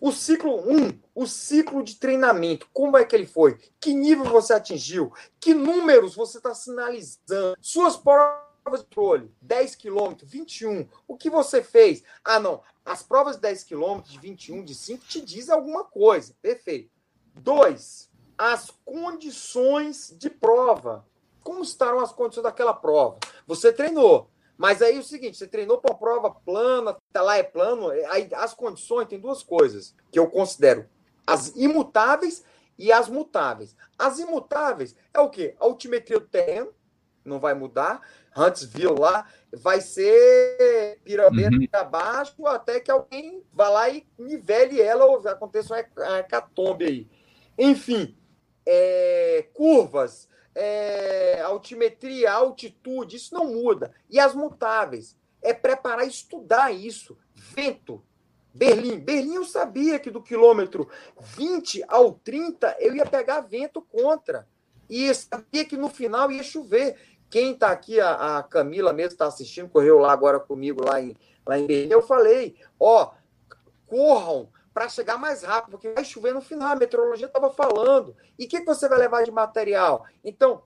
o ciclo 1, um, o ciclo de treinamento, como é que ele foi? Que nível você atingiu? Que números você está sinalizando? Suas provas de controle, 10 quilômetros, 21, o que você fez? Ah, não, as provas de 10 quilômetros, de 21, de 5, te dizem alguma coisa. Perfeito. Dois, as condições de prova. Como estarão as condições daquela prova? Você treinou. Mas aí é o seguinte, você treinou para uma prova plana, tá lá é plano, aí as condições tem duas coisas que eu considero as imutáveis e as mutáveis. As imutáveis é o quê? A altimetria do terreno, não vai mudar. Huntsville lá vai ser pirambeira uhum. abaixo até que alguém vá lá e nivele ela ou aconteça uma hecatombe aí. Enfim, é, curvas, é, altimetria, altitude, isso não muda. E as mutáveis? É preparar, estudar isso. Vento. Berlim. Berlim eu sabia que do quilômetro 20 ao 30 eu ia pegar vento contra. E sabia que no final ia chover. Quem está aqui, a, a, Camila mesmo está assistindo, correu lá agora comigo lá em, lá em Berlim. Eu falei: ó, corram para chegar mais rápido, porque vai chover no final, a meteorologia estava falando. E o que, que você vai levar de material? Então,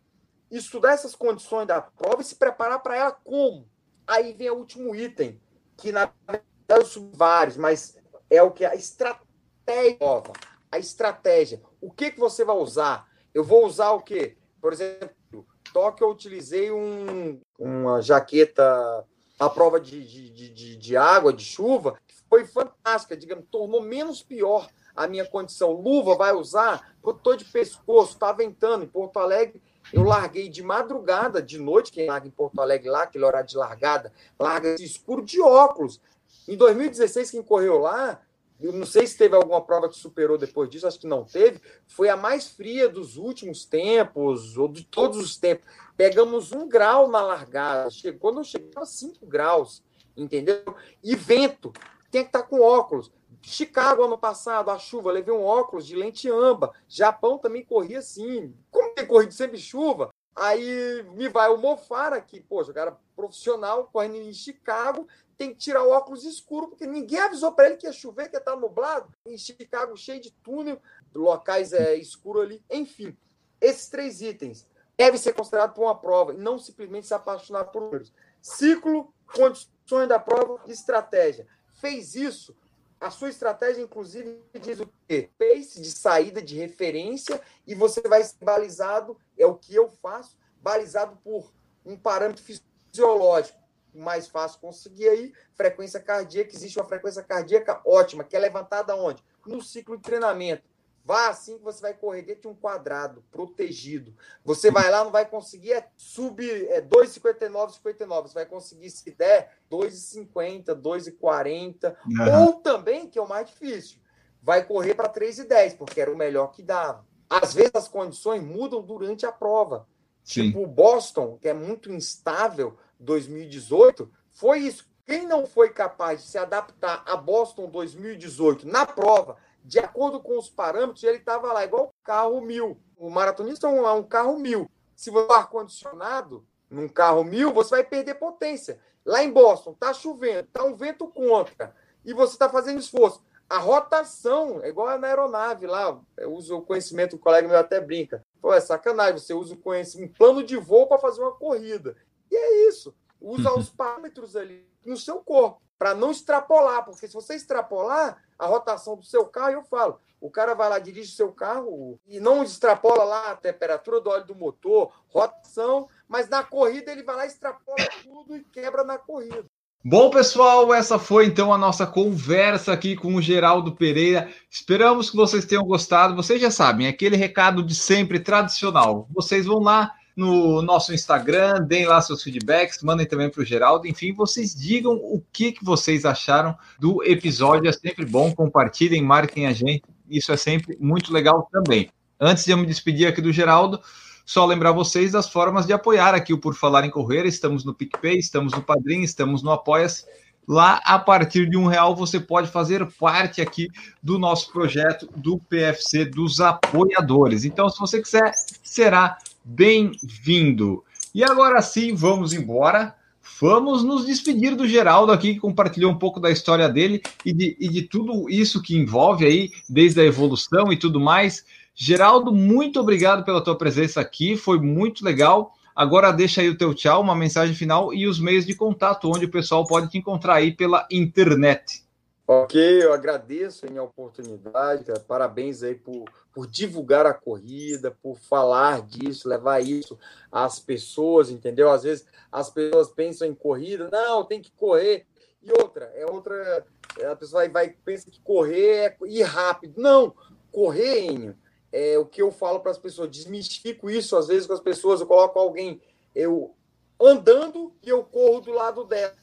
estudar essas condições da prova e se preparar para ela como? Aí vem o último item, que na verdade subi vários, mas é o que? A estratégia nova. A estratégia. O que, que você vai usar? Eu vou usar o quê? Por exemplo, Tóquio eu utilizei um, uma jaqueta à prova de, de, de, de água, de chuva, foi fantástica, digamos, tornou menos pior a minha condição. Luva vai usar, protetor de pescoço, está ventando em Porto Alegre. Eu larguei de madrugada, de noite, quem larga em Porto Alegre lá, aquele horário de largada, larga escuro de óculos. Em 2016, quem correu lá, eu não sei se teve alguma prova que superou depois disso, acho que não teve, foi a mais fria dos últimos tempos, ou de todos os tempos. Pegamos um grau na largada, quando eu chegava 5 graus, entendeu? E vento tem que estar tá com óculos. Chicago, ano passado, a chuva, levei um óculos de lente amba. Japão também corria assim. Como tem corrido sempre chuva, aí me vai o Mofara, que, poxa, o cara profissional, correndo em Chicago, tem que tirar o óculos escuro, porque ninguém avisou para ele que ia chover, que ia estar tá nublado. Em Chicago, cheio de túnel, locais é, escuros ali. Enfim, esses três itens devem ser considerados por uma prova, e não simplesmente se apaixonar por números. Ciclo, condições da prova estratégia fez isso, a sua estratégia, inclusive, diz o quê? Pace de saída de referência e você vai ser balizado, é o que eu faço, balizado por um parâmetro fisiológico. Mais fácil conseguir aí, frequência cardíaca, existe uma frequência cardíaca ótima, que é levantada onde? No ciclo de treinamento. Vá assim que você vai correr dentro de um quadrado, protegido. Você vai lá, não vai conseguir é, subir é, 2,59, 59. Você vai conseguir, se der, 2,50, 2,40. Uhum. Ou também, que é o mais difícil, vai correr para 3,10, porque era o melhor que dava. Às vezes as condições mudam durante a prova. Sim. Tipo o Boston, que é muito instável, 2018, foi isso. Quem não foi capaz de se adaptar a Boston 2018 na prova, de acordo com os parâmetros, ele estava lá, igual carro mil. O maratonista é um, carro mil. Se você ar-condicionado num carro mil, você vai perder potência. Lá em Boston, tá chovendo, tá um vento contra, e você está fazendo esforço. A rotação é igual na aeronave lá. Eu uso o conhecimento, o colega meu até brinca. Pô, é sacanagem, você usa o conhecimento, um plano de voo para fazer uma corrida. E é isso. Usa os parâmetros ali no seu corpo para não extrapolar, porque se você extrapolar a rotação do seu carro, eu falo, o cara vai lá, dirige seu carro e não extrapola lá a temperatura do óleo do motor, rotação, mas na corrida ele vai lá, extrapola tudo e quebra na corrida. Bom, pessoal, essa foi então a nossa conversa aqui com o Geraldo Pereira. Esperamos que vocês tenham gostado. Vocês já sabem, aquele recado de sempre tradicional. Vocês vão lá, no nosso Instagram, deem lá seus feedbacks, mandem também para o Geraldo. Enfim, vocês digam o que, que vocês acharam do episódio. É sempre bom, compartilhem, marquem a gente. Isso é sempre muito legal também. Antes de eu me despedir aqui do Geraldo, só lembrar vocês das formas de apoiar aqui o Por Falar em Correr. Estamos no PicPay, estamos no Padrim, estamos no Apoia-se. Lá, a partir de um real, você pode fazer parte aqui do nosso projeto do PFC dos apoiadores. Então, se você quiser, será bem-vindo. E agora sim, vamos embora. Vamos nos despedir do Geraldo aqui, que compartilhou um pouco da história dele e de, e de tudo isso que envolve aí, desde a evolução e tudo mais. Geraldo, muito obrigado pela tua presença aqui, foi muito legal. Agora deixa aí o teu tchau, uma mensagem final e os meios de contato, onde o pessoal pode te encontrar aí pela internet. Ok, eu agradeço a oportunidade, cara. parabéns aí por, por divulgar a corrida, por falar disso, levar isso às pessoas, entendeu? Às vezes as pessoas pensam em corrida, não, tem que correr. E outra, é outra, a pessoa vai, vai pensa que correr é ir rápido. Não, correr, Enio, é o que eu falo para as pessoas, desmistifico isso às vezes com as pessoas, eu coloco alguém eu andando e eu corro do lado dela.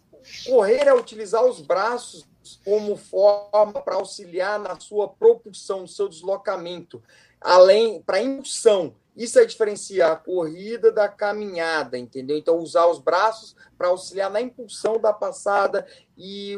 Correr é utilizar os braços como forma para auxiliar na sua propulsão, no seu deslocamento, além para impulsão. Isso é diferenciar a corrida da caminhada, entendeu? Então, usar os braços para auxiliar na impulsão da passada e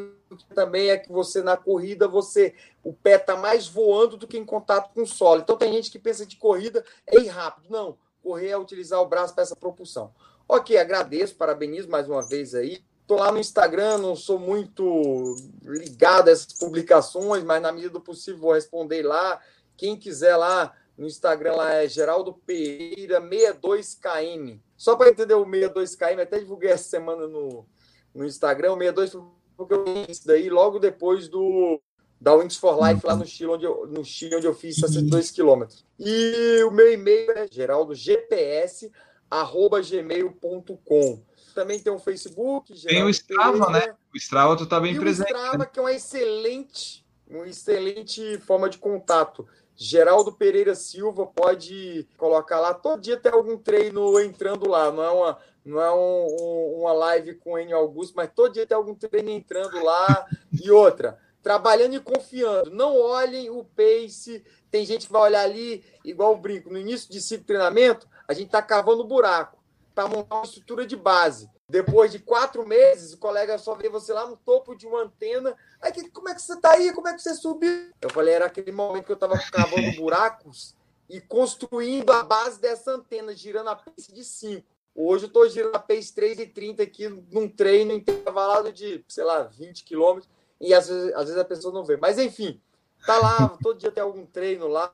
também é que você na corrida você o pé está mais voando do que em contato com o solo. Então, tem gente que pensa de corrida é ir rápido. Não, correr é utilizar o braço para essa propulsão. Ok, agradeço, parabenizo mais uma vez aí. Estou lá no Instagram, não sou muito ligado a essas publicações, mas na medida do possível vou responder lá. Quem quiser lá no Instagram lá é Geraldo Pereira 62KM. Só para entender o 62KM, até divulguei essa semana no, no Instagram, o 62 porque eu fiz isso daí logo depois do da Wings for Life lá no Chile, onde eu, no Chile, onde eu fiz 62 quilômetros. E o meu e-mail é geraldogps@gmail.com. Também tem o Facebook. Tem o Strava, né? O Strava tu tá bem e presente. O Strava, né? que é uma excelente, uma excelente forma de contato. Geraldo Pereira Silva pode colocar lá. Todo dia tem algum treino entrando lá. Não é uma, não é um, um, uma live com o Enio Augusto, mas todo dia tem algum treino entrando lá. e outra, trabalhando e confiando. Não olhem o pace. Tem gente que vai olhar ali, igual o brinco. No início de ciclo de treinamento, a gente está cavando buraco para montar uma estrutura de base. Depois de quatro meses, o colega só vê você lá no topo de uma antena. Aí, como é que você está aí? Como é que você subiu? Eu falei, era aquele momento que eu estava cavando buracos e construindo a base dessa antena, girando a pace de 5. Hoje eu estou girando a pace 3,30 aqui num treino intervalado de, sei lá, 20 quilômetros. E às vezes, às vezes a pessoa não vê. Mas enfim, Tá lá, todo dia tem algum treino lá,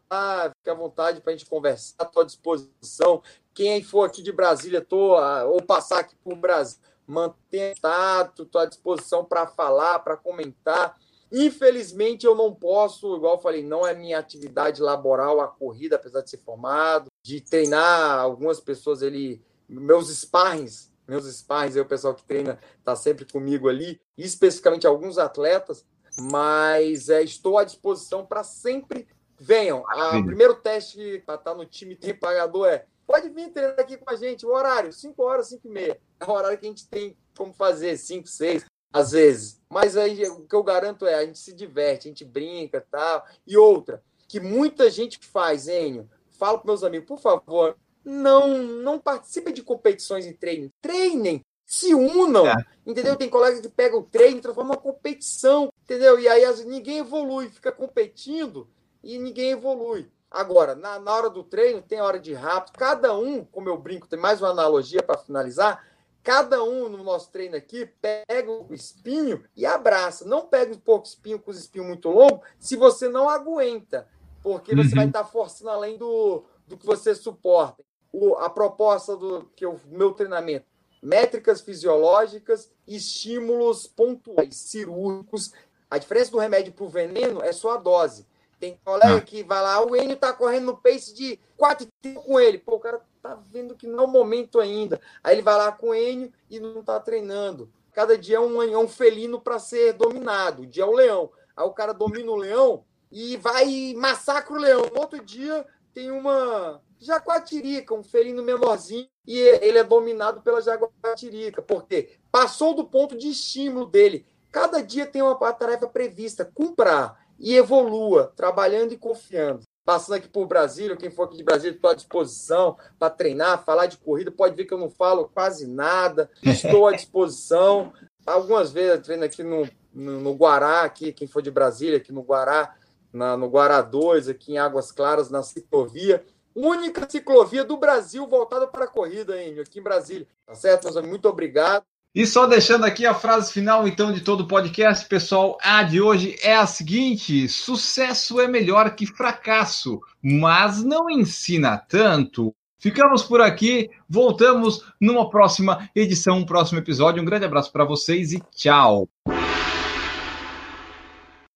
fica à vontade para a gente conversar, à disposição. Quem for aqui de Brasília, tô, ou passar aqui por Brasil, mantenha contato, estou à disposição para falar, para comentar. Infelizmente, eu não posso, igual eu falei, não é minha atividade laboral a corrida, apesar de ser formado, de treinar algumas pessoas ali, meus sparrings, meus sparrings, aí, o pessoal que treina está sempre comigo ali, especificamente alguns atletas, mas é, estou à disposição para sempre. Venham. O primeiro teste para estar no time tem pagador é pode vir treinar aqui com a gente. O horário, 5 horas, 5 e meia. É o horário que a gente tem como fazer, 5, 6, às vezes. Mas aí o que eu garanto é a gente se diverte, a gente brinca tal. E outra, que muita gente faz, Enio, falo para meus amigos, por favor, não, não participem de competições em treino. Treinem, se unam, é. entendeu? Tem colega que pega o treino e transforma uma competição, entendeu? E aí ninguém evolui, fica competindo e ninguém evolui. Agora, na, na hora do treino, tem hora de rápido. Cada um, como eu brinco, tem mais uma analogia para finalizar. Cada um no nosso treino aqui pega o espinho e abraça. Não pega um pouco espinho com os espinhos muito longos se você não aguenta, porque você uhum. vai estar tá forçando além do, do que você suporta. O, a proposta do que o meu treinamento métricas fisiológicas, estímulos pontuais, cirúrgicos. A diferença do remédio para o veneno é só a dose. Tem colega ah. que vai lá, o Enio está correndo no pace de 4 com ele. Pô, o cara tá vendo que não é o momento ainda. Aí ele vai lá com o Enio e não está treinando. Cada dia é um, é um felino para ser dominado. O dia é o leão. Aí o cara domina o leão e vai e massacra o leão. No outro dia tem uma jaguatirica, um felino menorzinho, e ele é dominado pela jaguatirica, porque passou do ponto de estímulo dele. Cada dia tem uma tarefa prevista, cumpra e evolua, trabalhando e confiando. Passando aqui por Brasília, quem for aqui de Brasília, estou à disposição para treinar, falar de corrida. Pode ver que eu não falo quase nada, estou à disposição. Algumas vezes eu treino aqui no, no, no Guará, aqui, quem for de Brasília, aqui no Guará, na, no Guará 2, aqui em Águas Claras, na ciclovia única ciclovia do Brasil voltada para a corrida, hein, aqui em Brasília. Tá certo? Muito obrigado. E só deixando aqui a frase final, então, de todo o podcast, pessoal, a de hoje é a seguinte: sucesso é melhor que fracasso, mas não ensina tanto. Ficamos por aqui, voltamos numa próxima edição, um próximo episódio. Um grande abraço para vocês e tchau.